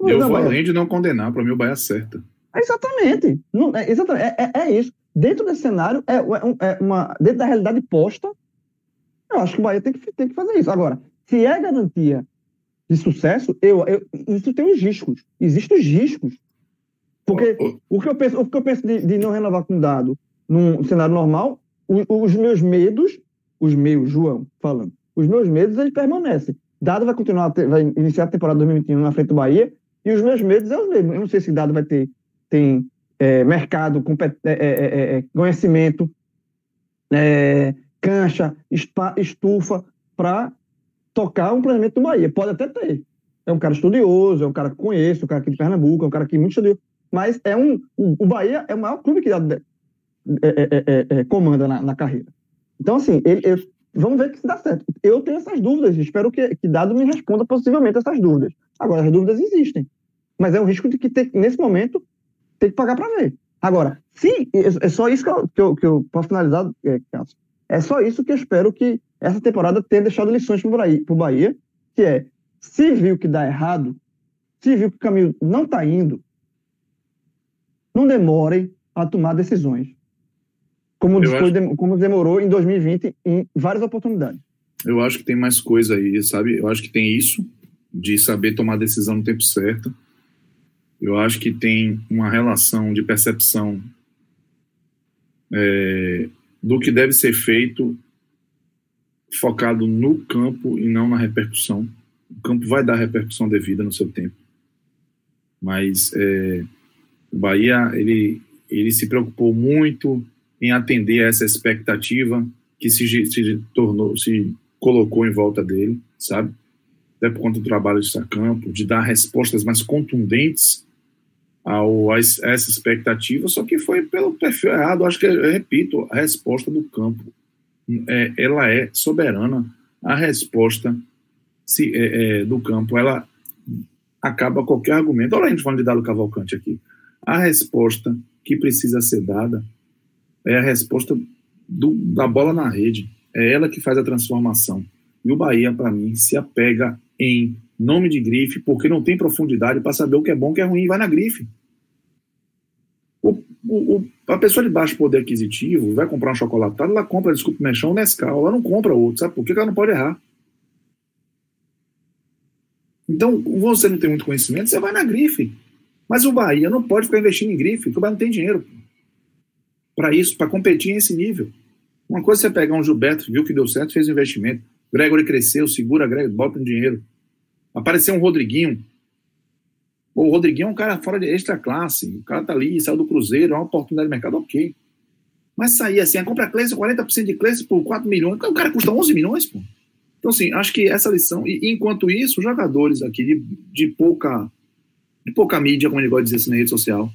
Eu, eu vou além de não condenar, para mim o Bahia acerta. exatamente. Não, é, exatamente. É, é, é, isso. Dentro desse cenário, é, é, é, uma, dentro da realidade posta, eu acho que o Bahia tem que, tem que fazer isso. Agora, se é garantia de sucesso, eu, eu, isso tem os riscos. Existem os riscos. Porque o que eu penso, o que eu penso de, de não renovar com dado num cenário normal os meus medos, os meus, João, falando, os meus medos, eles permanecem. Dado vai continuar, vai iniciar a temporada 2021 na frente do Bahia, e os meus medos é os mesmos. Eu não sei se Dado vai ter tem, é, mercado, é é, é, é, conhecimento, é, cancha, estufa, para tocar um planejamento do Bahia. Pode até ter. É um cara estudioso, é um cara que conhece, um cara aqui de Pernambuco, é um cara que muito estudioso. Mas é um, o Bahia é o maior clube que é é, é, é, é, comanda na, na, carreira. Então, assim, ele, vamos ver se dá certo. Eu tenho essas dúvidas, espero que, que Dado me responda positivamente essas dúvidas. Agora, as dúvidas existem, mas é um risco de que, ter, nesse momento, tem que pagar para ver. Agora, se é só isso que eu, que eu, que eu posso finalizar, é, é só isso que eu espero que essa temporada tenha deixado lições para o Bahia, que é, se viu que dá errado, se viu que o caminho não está indo, não demorem a tomar decisões como, depois, acho... como demorou em 2020 em várias oportunidades. Eu acho que tem mais coisa aí, sabe? Eu acho que tem isso, de saber tomar decisão no tempo certo. Eu acho que tem uma relação de percepção é, do que deve ser feito focado no campo e não na repercussão. O campo vai dar repercussão devida no seu tempo. Mas é, o Bahia, ele, ele se preocupou muito em atender a essa expectativa que se, se tornou, se colocou em volta dele, sabe? Até por conta do trabalho de campo, de dar respostas mais contundentes ao, a essa expectativa, só que foi pelo perfil errado. Acho que, repito, a resposta do campo, é, ela é soberana. A resposta se, é, é, do campo, ela acaba qualquer argumento. Olha a gente falando de Dado Cavalcante aqui. A resposta que precisa ser dada é a resposta do, da bola na rede. É ela que faz a transformação. E o Bahia, para mim, se apega em nome de grife, porque não tem profundidade para saber o que é bom o que é ruim, vai na grife. O, o, a pessoa de baixo poder aquisitivo vai comprar um chocolatado, ela compra, desculpa, mexão, Nescau, ela não compra outro, sabe por que ela não pode errar? Então, você não tem muito conhecimento, você vai na grife. Mas o Bahia não pode ficar investindo em grife, porque o Bahia não tem dinheiro para isso, para competir nesse nível. Uma coisa é você pegar um Gilberto, viu que deu certo, fez um investimento. Gregory cresceu, segura Gregory, bota um dinheiro. Apareceu um Rodriguinho. O Rodriguinho é um cara fora de extra classe. O cara tá ali, saiu do Cruzeiro, é uma oportunidade de mercado, ok. Mas sair assim, a compra Cleiton, 40% de Cleiton por 4 milhões. O cara custa 11 milhões, pô. Então, assim, acho que essa lição. E enquanto isso, jogadores aqui de, de pouca de pouca mídia, como ele gosta de dizer assim na rede social.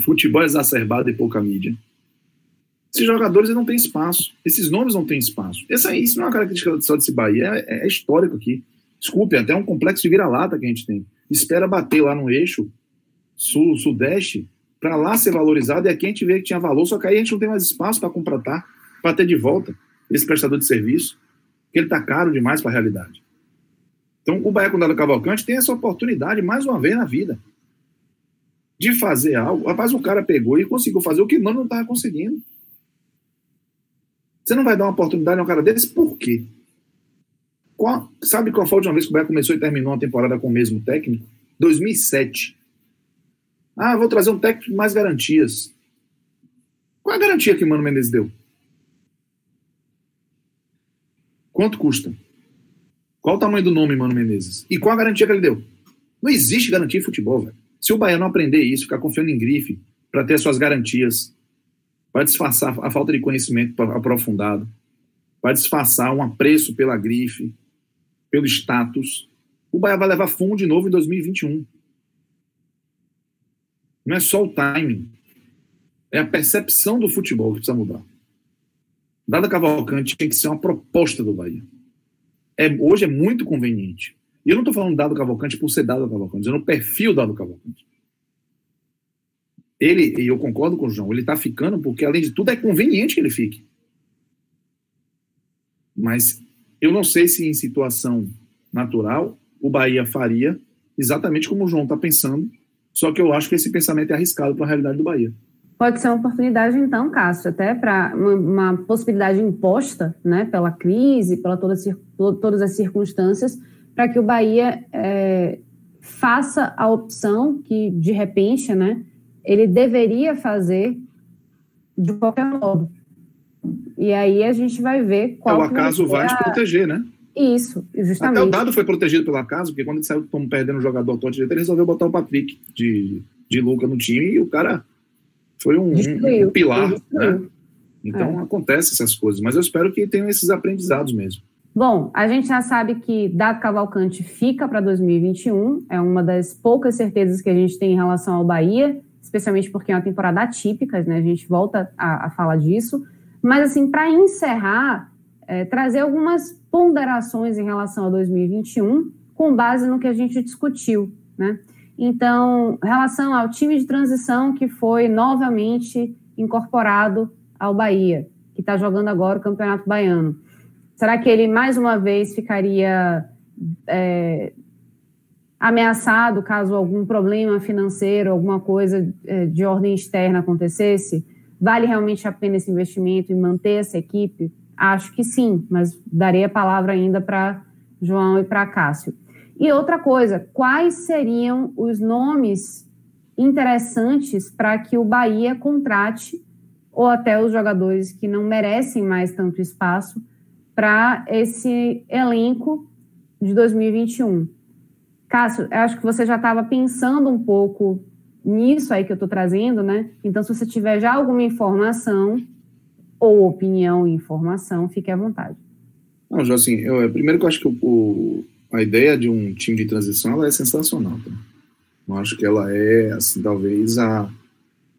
Futebol exacerbado e pouca mídia Esses jogadores não têm espaço. Esses nomes não têm espaço. Essa, isso não é uma característica só desse Bahia, é, é histórico aqui. Desculpe, até um complexo de vira-lata que a gente tem. Espera bater lá no eixo sul, sudeste, para lá ser valorizado, e aqui a gente vê que tinha valor, só que aí a gente não tem mais espaço para contratar, para ter de volta esse prestador de serviço, que ele está caro demais para a realidade. Então, o Bahia com Dado Cavalcante tem essa oportunidade, mais uma vez na vida, de fazer algo. Rapaz, o cara pegou e conseguiu fazer o que não não estava conseguindo. Você não vai dar uma oportunidade a um cara desse, por quê? Qual, sabe qual foi a última vez que o Bahia começou e terminou a temporada com o mesmo técnico? 2007. Ah, vou trazer um técnico com mais garantias. Qual é a garantia que o Mano Menezes deu? Quanto custa? Qual o tamanho do nome, Mano Menezes? E qual a garantia que ele deu? Não existe garantia em futebol, velho. Se o Baiano aprender isso, ficar confiando em grife para ter suas garantias, vai disfarçar a falta de conhecimento aprofundado, vai disfarçar um apreço pela grife, pelo status, o Bahia vai levar fundo de novo em 2021. Não é só o timing, é a percepção do futebol que precisa mudar. Dada Cavalcante tem que ser uma proposta do Bahia. É, hoje é muito conveniente. E eu não estou falando dado Cavalcante por ser dado Cavalcante, eu no perfil dado Cavalcante. Ele, e eu concordo com o João, ele está ficando porque, além de tudo, é conveniente que ele fique. Mas eu não sei se em situação natural o Bahia faria exatamente como o João está pensando, só que eu acho que esse pensamento é arriscado para a realidade do Bahia. Pode ser uma oportunidade, então, Cássio, até para uma, uma, possibilidade imposta né, pela crise, pela toda, todas as circunstâncias, para que o Bahia é, faça a opção que, de repente, né, ele deveria fazer de qualquer modo. E aí a gente vai ver qual. É, o acaso vai, vai te proteger, né? Isso, justamente. Até o dado foi protegido pelo acaso, porque quando ele saiu perdendo o jogador todo ele resolveu botar o Patrick de, de Luca no time e o cara foi um, um, um pilar. Né? Então é. acontece essas coisas, mas eu espero que tenham esses aprendizados mesmo. Bom, a gente já sabe que Dado Cavalcante fica para 2021, é uma das poucas certezas que a gente tem em relação ao Bahia, especialmente porque é uma temporada atípica, né? A gente volta a, a falar disso. Mas, assim, para encerrar, é, trazer algumas ponderações em relação a 2021, com base no que a gente discutiu, né? Então, relação ao time de transição que foi novamente incorporado ao Bahia, que está jogando agora o Campeonato Baiano. Será que ele mais uma vez ficaria é, ameaçado caso algum problema financeiro, alguma coisa é, de ordem externa acontecesse? Vale realmente a pena esse investimento e manter essa equipe? Acho que sim, mas darei a palavra ainda para João e para Cássio. E outra coisa, quais seriam os nomes interessantes para que o Bahia contrate, ou até os jogadores que não merecem mais tanto espaço, para esse elenco de 2021? Cássio, acho que você já estava pensando um pouco nisso aí que eu estou trazendo, né? Então, se você tiver já alguma informação ou opinião e informação, fique à vontade. Não, já assim, eu, primeiro que eu acho que o, a ideia de um time de transição ela é sensacional. Tá? Eu acho que ela é, assim, talvez a,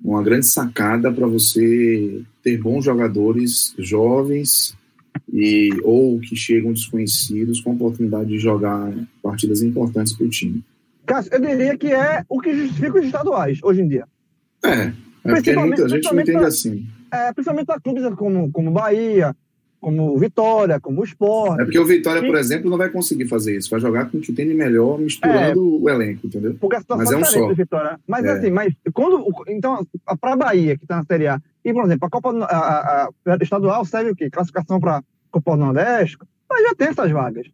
uma grande sacada para você ter bons jogadores jovens e ou que chegam desconhecidos com a oportunidade de jogar partidas importantes para o time. Cássio, eu diria que é o que justifica os estaduais hoje em dia. É, é porque a gente não entende assim. É, principalmente para clubes como, como Bahia, como Vitória, como o Sport. É porque o Vitória, por exemplo, não vai conseguir fazer isso. Vai jogar com o que tem de melhor, misturando é, o elenco, entendeu? Porque a situação mas é um só. Vitória. Mas é. assim, mas quando. Então, para a Bahia, que está na Série A, e, por exemplo, a Copa a, a, a estadual serve o quê? Classificação para Copa do Nordeste, mas já tem essas vagas.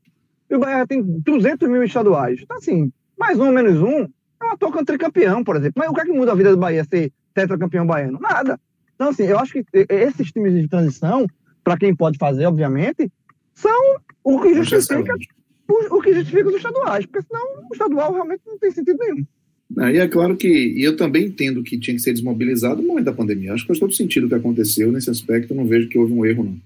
E o Bahia tem 200 mil estaduais. Então, assim, mais um ou menos um, é uma toca tricampeão, por exemplo. Mas o que é que muda a vida do Bahia ser tetracampeão baiano? Nada. Então, assim, eu acho que esses times de transição para quem pode fazer, obviamente, são o que justifica o, que justifica os estaduais, porque senão o estadual realmente não tem sentido nenhum. É, e é claro que, e eu também entendo que tinha que ser desmobilizado no momento da pandemia. Acho que faz todo sentido o que aconteceu nesse aspecto, eu não vejo que houve um erro, não.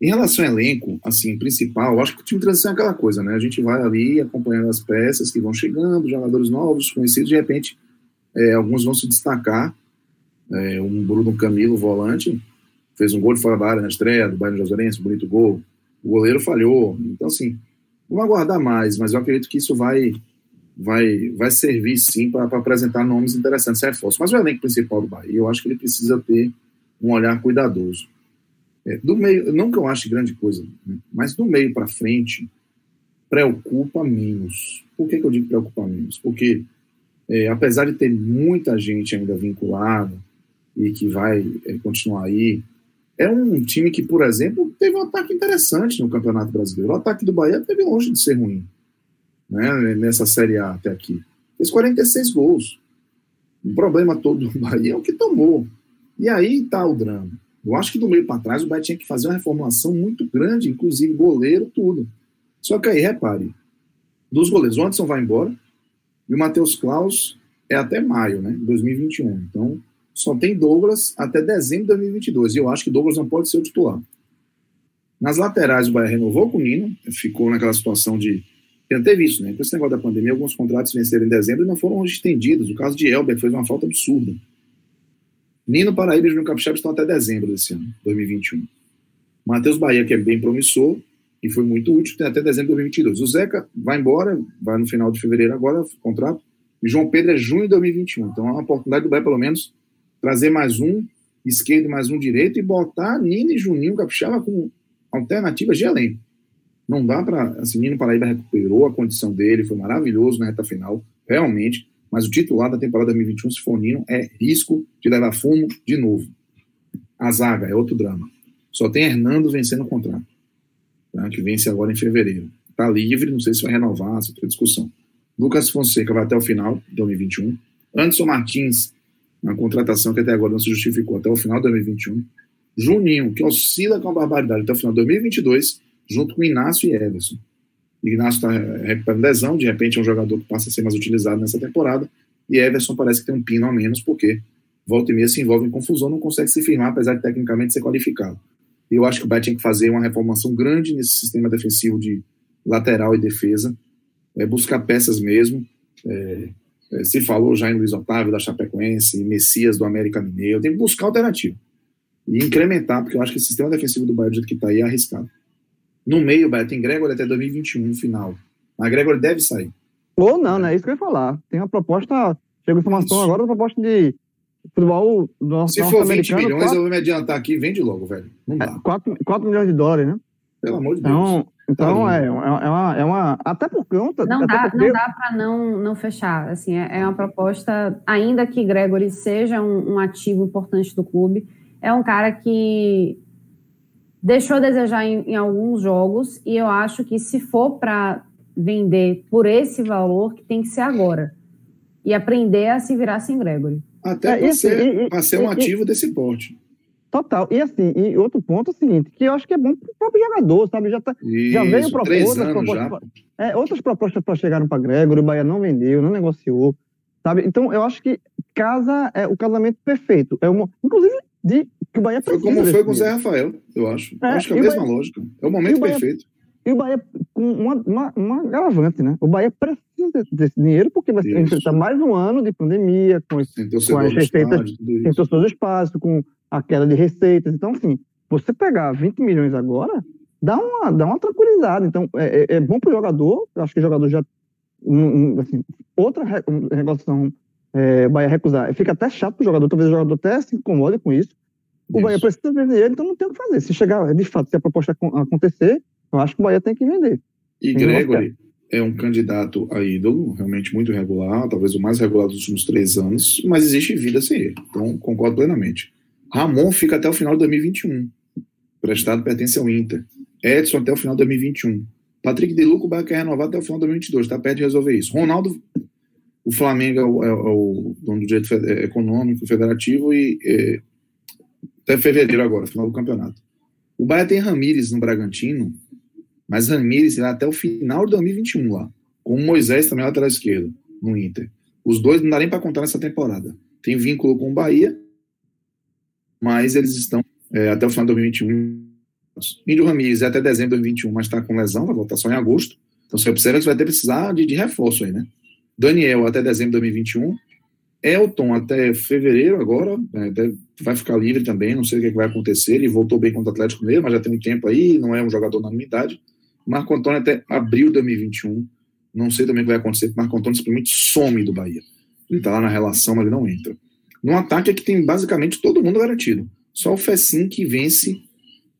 Em relação ao elenco, assim, principal, acho que o time de transição é aquela coisa, né? A gente vai ali acompanhando as peças que vão chegando, jogadores novos, conhecidos, de repente, é, alguns vão se destacar. É, um Bruno Camilo, volante, fez um gol de fora da área na estreia do Bayern Josurense, um bonito gol. O goleiro falhou. Então, assim, vamos aguardar mais, mas eu acredito que isso vai vai, vai servir sim para apresentar nomes interessantes, reforços. Mas o elenco principal do Bahia, eu acho que ele precisa ter um olhar cuidadoso. É, do meio, não que eu ache grande coisa, né, mas do meio para frente, preocupa menos. Por que, que eu digo preocupa menos? Porque, é, apesar de ter muita gente ainda vinculada e que vai é, continuar aí, é um time que, por exemplo, teve um ataque interessante no Campeonato Brasileiro. O ataque do Bahia teve longe de ser ruim né, nessa Série A até aqui. Fez 46 gols. O problema todo do Bahia é o que tomou. E aí está o drama. Eu acho que do meio para trás o Bahia tinha que fazer uma reformulação muito grande, inclusive goleiro, tudo. Só que aí, repare, dos goleiros, o Anderson vai embora e o Matheus Klaus é até maio, né, 2021. Então, só tem Douglas até dezembro de 2022. E eu acho que Douglas não pode ser o titular. Nas laterais, o Bahia renovou com o Nino, ficou naquela situação de já teve isso, né? Com esse negócio da pandemia, alguns contratos venceram em dezembro e não foram estendidos. O caso de Elber fez uma falta absurda. Nino Paraíba e Júnior Capixaba estão até dezembro desse ano, 2021. Matheus Bahia, que é bem promissor e foi muito útil, tem até dezembro de 2022. O Zeca vai embora, vai no final de fevereiro agora, contrato. E João Pedro é junho de 2021. Então é uma oportunidade do Bahia, pelo menos, trazer mais um esquerdo mais um direito e botar Nino e Juninho Capixaba com alternativas de elenco. Não dá para. Assim, Nino Paraíba recuperou a condição dele, foi maravilhoso na reta final, realmente. Mas o titular da temporada 2021, se for Nino, é risco de levar fumo de novo. A zaga é outro drama. Só tem Hernando vencendo o contrato, tá? que vence agora em fevereiro. Está livre, não sei se vai renovar, essa outra discussão. Lucas Fonseca vai até o final de 2021. Anderson Martins, na contratação que até agora não se justificou, até o final de 2021. Juninho, que oscila com a barbaridade até o final de 2022 junto com Inácio e Everson. Inácio está recuperando lesão, de repente é um jogador que passa a ser mais utilizado nessa temporada, e Everson parece que tem um pino a menos, porque volta e meia se envolve em confusão, não consegue se firmar, apesar de tecnicamente ser qualificado. Eu acho que o Bahia tinha que fazer uma reformação grande nesse sistema defensivo de lateral e defesa, é, buscar peças mesmo. É, é, se falou já em Luiz Otávio da Chapecoense, Messias do América Mineiro, tem que buscar alternativa e incrementar, porque eu acho que o sistema defensivo do Bahia, do jeito que está aí, é arriscado. No meio, Beto, tem Gregory até 2021, no final. A Gregory deve sair. Ou não, né? Isso que eu ia falar. Tem uma proposta. Chega informação Isso. agora da proposta de futebol do nosso Se for 20 milhões, 4... eu vou me adiantar aqui, vende logo, velho. Não dá. É, 4, 4 milhões de dólares, né? Pelo amor de então, Deus. Então, tá é, é, uma, é uma. Até por conta. Não dá, porque... não dá para não, não fechar. Assim, é, é, uma proposta, ainda que Gregory seja um, um ativo importante do clube, é um cara que deixou a desejar em, em alguns jogos e eu acho que se for para vender por esse valor, que tem que ser agora. E aprender a se virar sem Gregory. Até é, para ser, e, ser um e, ativo e, desse porte. Total. E assim, e outro ponto é o seguinte, que eu acho que é bom para o próprio jogador, sabe? Já, tá, Isso, já veio proposta, proposta é, outras propostas para chegaram para Gregory, o Bahia não vendeu, não negociou, sabe? Então eu acho que casa é o casamento perfeito. É uma, inclusive de que o Bahia Foi como foi com o Zé Rafael, eu acho. É, acho que é a mesma Bahia, lógica. É o momento o Bahia, perfeito. E o Bahia, com uma, uma, uma agravante, né? O Bahia precisa desse dinheiro porque vai enfrentar mais um ano de pandemia, com, com as receitas, sem torcedor do espaço, com a queda de receitas. Então, assim, você pegar 20 milhões agora, dá uma, dá uma tranquilidade. Então, é, é, é bom para o jogador, eu acho que o jogador já. Assim, outra regulação é, Bahia recusar. Fica até chato para o jogador, talvez o jogador até se incomode com isso. O. Bahia precisa vender ele, então não tem o que fazer. Se chegar, de fato, se a proposta acontecer, eu acho que o Bahia tem que vender. E Gregory é um candidato a ídolo, realmente muito regular, talvez o mais regular dos últimos três anos, mas existe vida sem ele. Então, concordo plenamente. Ramon fica até o final de 2021. Prestado pertence ao Inter. Edson até o final de 2021. Patrick De Luco, o Bahia quer renovar até o final de 2022. Está perto de resolver isso. Ronaldo o Flamengo é o, é, é o dono do direito é, econômico, federativo, e é, até fevereiro agora, final do campeonato. O Bahia tem Ramires no Bragantino, mas Ramires irá até o final de 2021 lá, com o Moisés também lateral esquerdo, no Inter. Os dois não dá nem para contar nessa temporada. Tem vínculo com o Bahia, mas eles estão é, até o final de 2021. Índio Ramires é até dezembro de 2021, mas está com lesão, vai voltar só em agosto. Então você observa que vai ter precisar de, de reforço aí, né? Daniel até dezembro de 2021, Elton até fevereiro agora, né, vai ficar livre também, não sei o que, é vai acontecer. Ele voltou bem contra o Atlético Mineiro, mas já tem um tempo aí, não é um jogador na minha idade. Marco Antônio até abril de 2021. Não sei também o que vai acontecer, porque Marco Antônio simplesmente some do Bahia. Ele tá lá na relação, mas ele não entra. No ataque é que tem basicamente todo mundo garantido. Só o Fecim que vence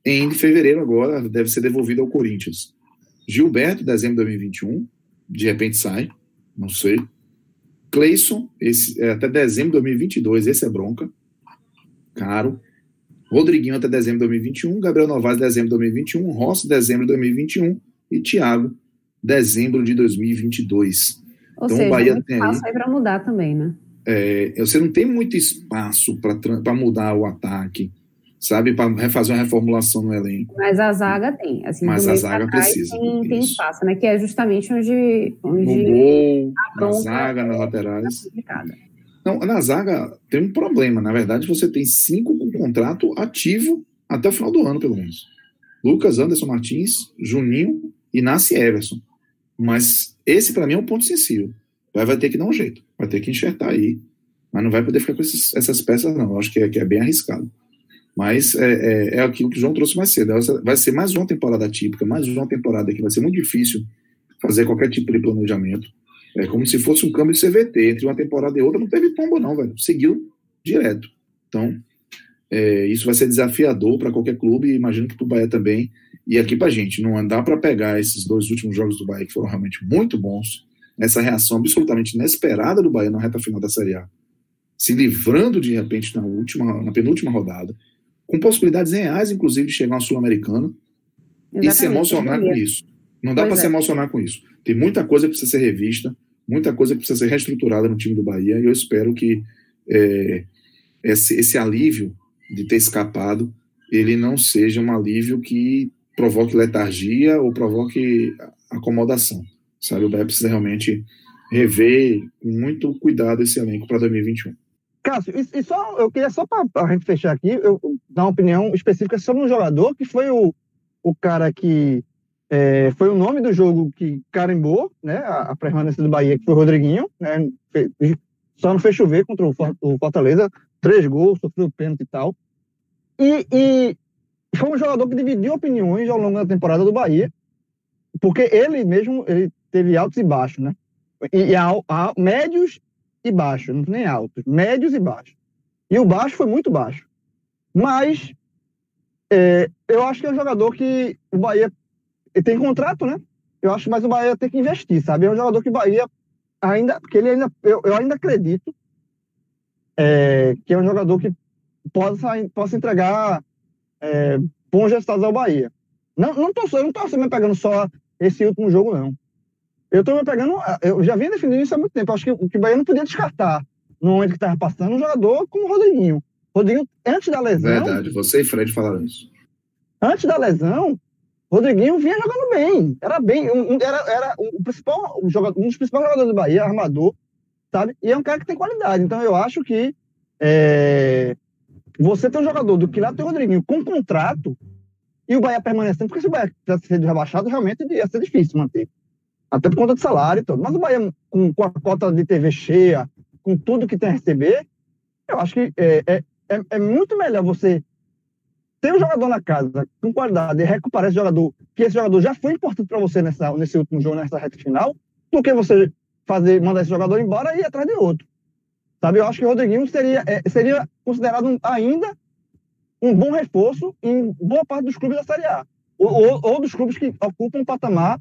em fevereiro agora, deve ser devolvido ao Corinthians. Gilberto, dezembro de 2021, de repente sai, não sei. Cleison, esse, é, até dezembro de 2022, esse é bronca, caro. Rodriguinho até dezembro de 2021, Gabriel Novaes, dezembro de 2021, Rossi, dezembro de 2021 e Thiago, dezembro de 2022. Ou então, seja, o Bahia tem espaço aí para mudar também, né? É, você não tem muito espaço para mudar o ataque sabe, para refazer uma reformulação no elenco. Mas a zaga tem, assim, mas a zaga precisa. Tem, tem, espaço, né? Que é justamente onde, onde no gol, na zaga, nas laterais. Não, na zaga tem um problema. Na verdade, você tem cinco com contrato ativo até o final do ano, pelo menos. Lucas, Anderson Martins, Juninho e Nasce Everson. Mas esse, para mim, é um ponto sensível. Vai, vai ter que dar um jeito. Vai ter que enxertar aí. Mas não vai poder ficar com esses, essas peças, não. Eu acho que é, que é bem arriscado. Mas é, é, é, aquilo que o João trouxe mais cedo. Vai ser mais uma temporada típica, mais uma temporada que vai ser muito difícil fazer qualquer tipo de planejamento. É como se fosse um câmbio de CVT. Entre uma temporada e outra não teve tombo, não, velho. Seguiu direto. Então, é, isso vai ser desafiador para qualquer clube, e imagino que para o Bahia também. E aqui para gente, não andar para pegar esses dois últimos jogos do Bahia, que foram realmente muito bons, essa reação absolutamente inesperada do Bahia na reta final da Série A, se livrando de repente na última, na penúltima rodada, com possibilidades reais, inclusive, de chegar ao Sul-Americano e se emocionar com isso. Não dá para é. se emocionar com isso. Tem muita coisa que precisa ser revista, muita coisa que precisa ser reestruturada no time do Bahia, e eu espero que é, esse, esse alívio de ter escapado, ele não seja um alívio que provoque letargia ou provoque acomodação. Sabe, o Bahia precisa realmente rever com muito cuidado esse elenco para 2021. Cássio, e, e, só, eu queria só para a gente fechar aqui, eu dar uma opinião específica sobre um jogador que foi o, o cara que é, foi o nome do jogo que carimbou né, a, a permanência do Bahia, que foi o Rodriguinho, né, só não fez chover contra o, o Fortaleza, três gols, sofreu pênalti e tal. E, e foi um jogador que dividiu opiniões ao longo da temporada do Bahia, porque ele mesmo ele teve altos e baixos, né? E, e a, a, médios e baixos, não nem altos, médios e baixos. E o baixo foi muito baixo. Mas é, eu acho que é um jogador que o Bahia tem contrato, né? Eu acho mais o Bahia tem que investir, sabe? É um jogador que o Bahia ainda, porque ele ainda, eu, eu ainda acredito é, que é um jogador que possa, possa entregar é, bons resultados ao Bahia. Não, não tô, eu não tô me pegando só esse último jogo, não. Eu estou me pegando. Eu já vinha definindo isso há muito tempo. Acho que o que o Bahia não podia descartar no momento que estava passando um jogador como o Rodriguinho. Rodriguinho, antes da lesão. Verdade, você e Fred falaram isso. Antes da lesão, Rodriguinho vinha jogando bem. Era bem. Um, era, era o principal, um, jogador, um dos principais jogadores do Bahia, armador, sabe? E é um cara que tem qualidade. Então eu acho que é, você tem um jogador do que lá tem o Rodriguinho com contrato e o Bahia permanecendo, porque se o Bahia tivesse sido rebaixado, realmente ia ser difícil manter até por conta de salário e tudo. Mas o Bahia, com, com, a cota de TV cheia, com tudo que tem a receber, eu acho que é, é, é, é muito melhor você ter um jogador na casa com qualidade e recuperar esse jogador, que esse jogador já foi importante para você nessa, nesse último jogo, nessa reta final, do que você fazer, mandar esse jogador embora e ir atrás de outro. Sabe, eu acho que o Rodriguinho seria, é, seria considerado um, ainda um bom reforço em boa parte dos clubes da Série A. Ou, ou, ou dos clubes que ocupam um patamar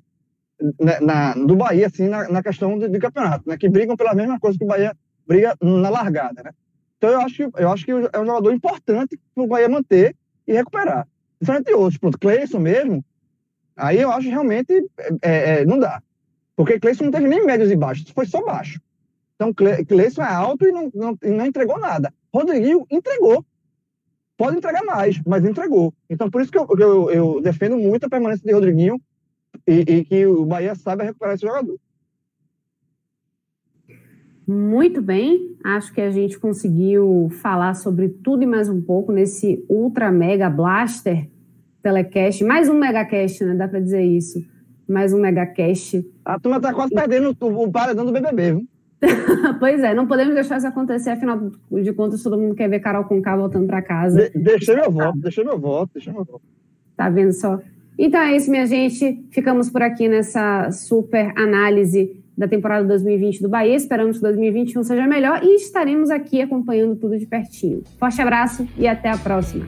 na, na, do Bahia, assim, na, na questão de, de, campeonato, né? Que brigam pela mesma coisa que o Bahia briga na largada, né? Então eu acho que, eu acho que é um jogador importante para o Bahia manter e recuperar. Diferente de outros, pronto, Cleison mesmo, aí eu acho realmente é, é, não dá. Porque Cleison não teve nem médios e baixos, foi só baixo. Então Cleison é alto e não, não, não entregou nada. Rodriguinho entregou. Pode entregar mais, mas entregou. Então por isso que eu, eu, eu defendo muito a permanência de Rodriguinho e, e que o Bahia saiba recuperar esse jogador. Muito bem, acho que a gente conseguiu falar sobre tudo e mais um pouco nesse Ultra Mega Blaster Telecast, mais um Megacast, né? Dá para dizer isso. Mais um Megacast. A turma tá quase perdendo o, o paredão do BBB, viu? pois é, não podemos deixar isso acontecer, afinal de contas, todo mundo quer ver Carol com K voltando para casa. De deixei meu voto, deixei meu voto, deixei meu voto. Tá vendo só? Então é isso, minha gente. Ficamos por aqui nessa super análise da temporada 2020 do Bahia. Esperamos que 2021 seja melhor e estaremos aqui acompanhando tudo de pertinho. Forte abraço e até a próxima.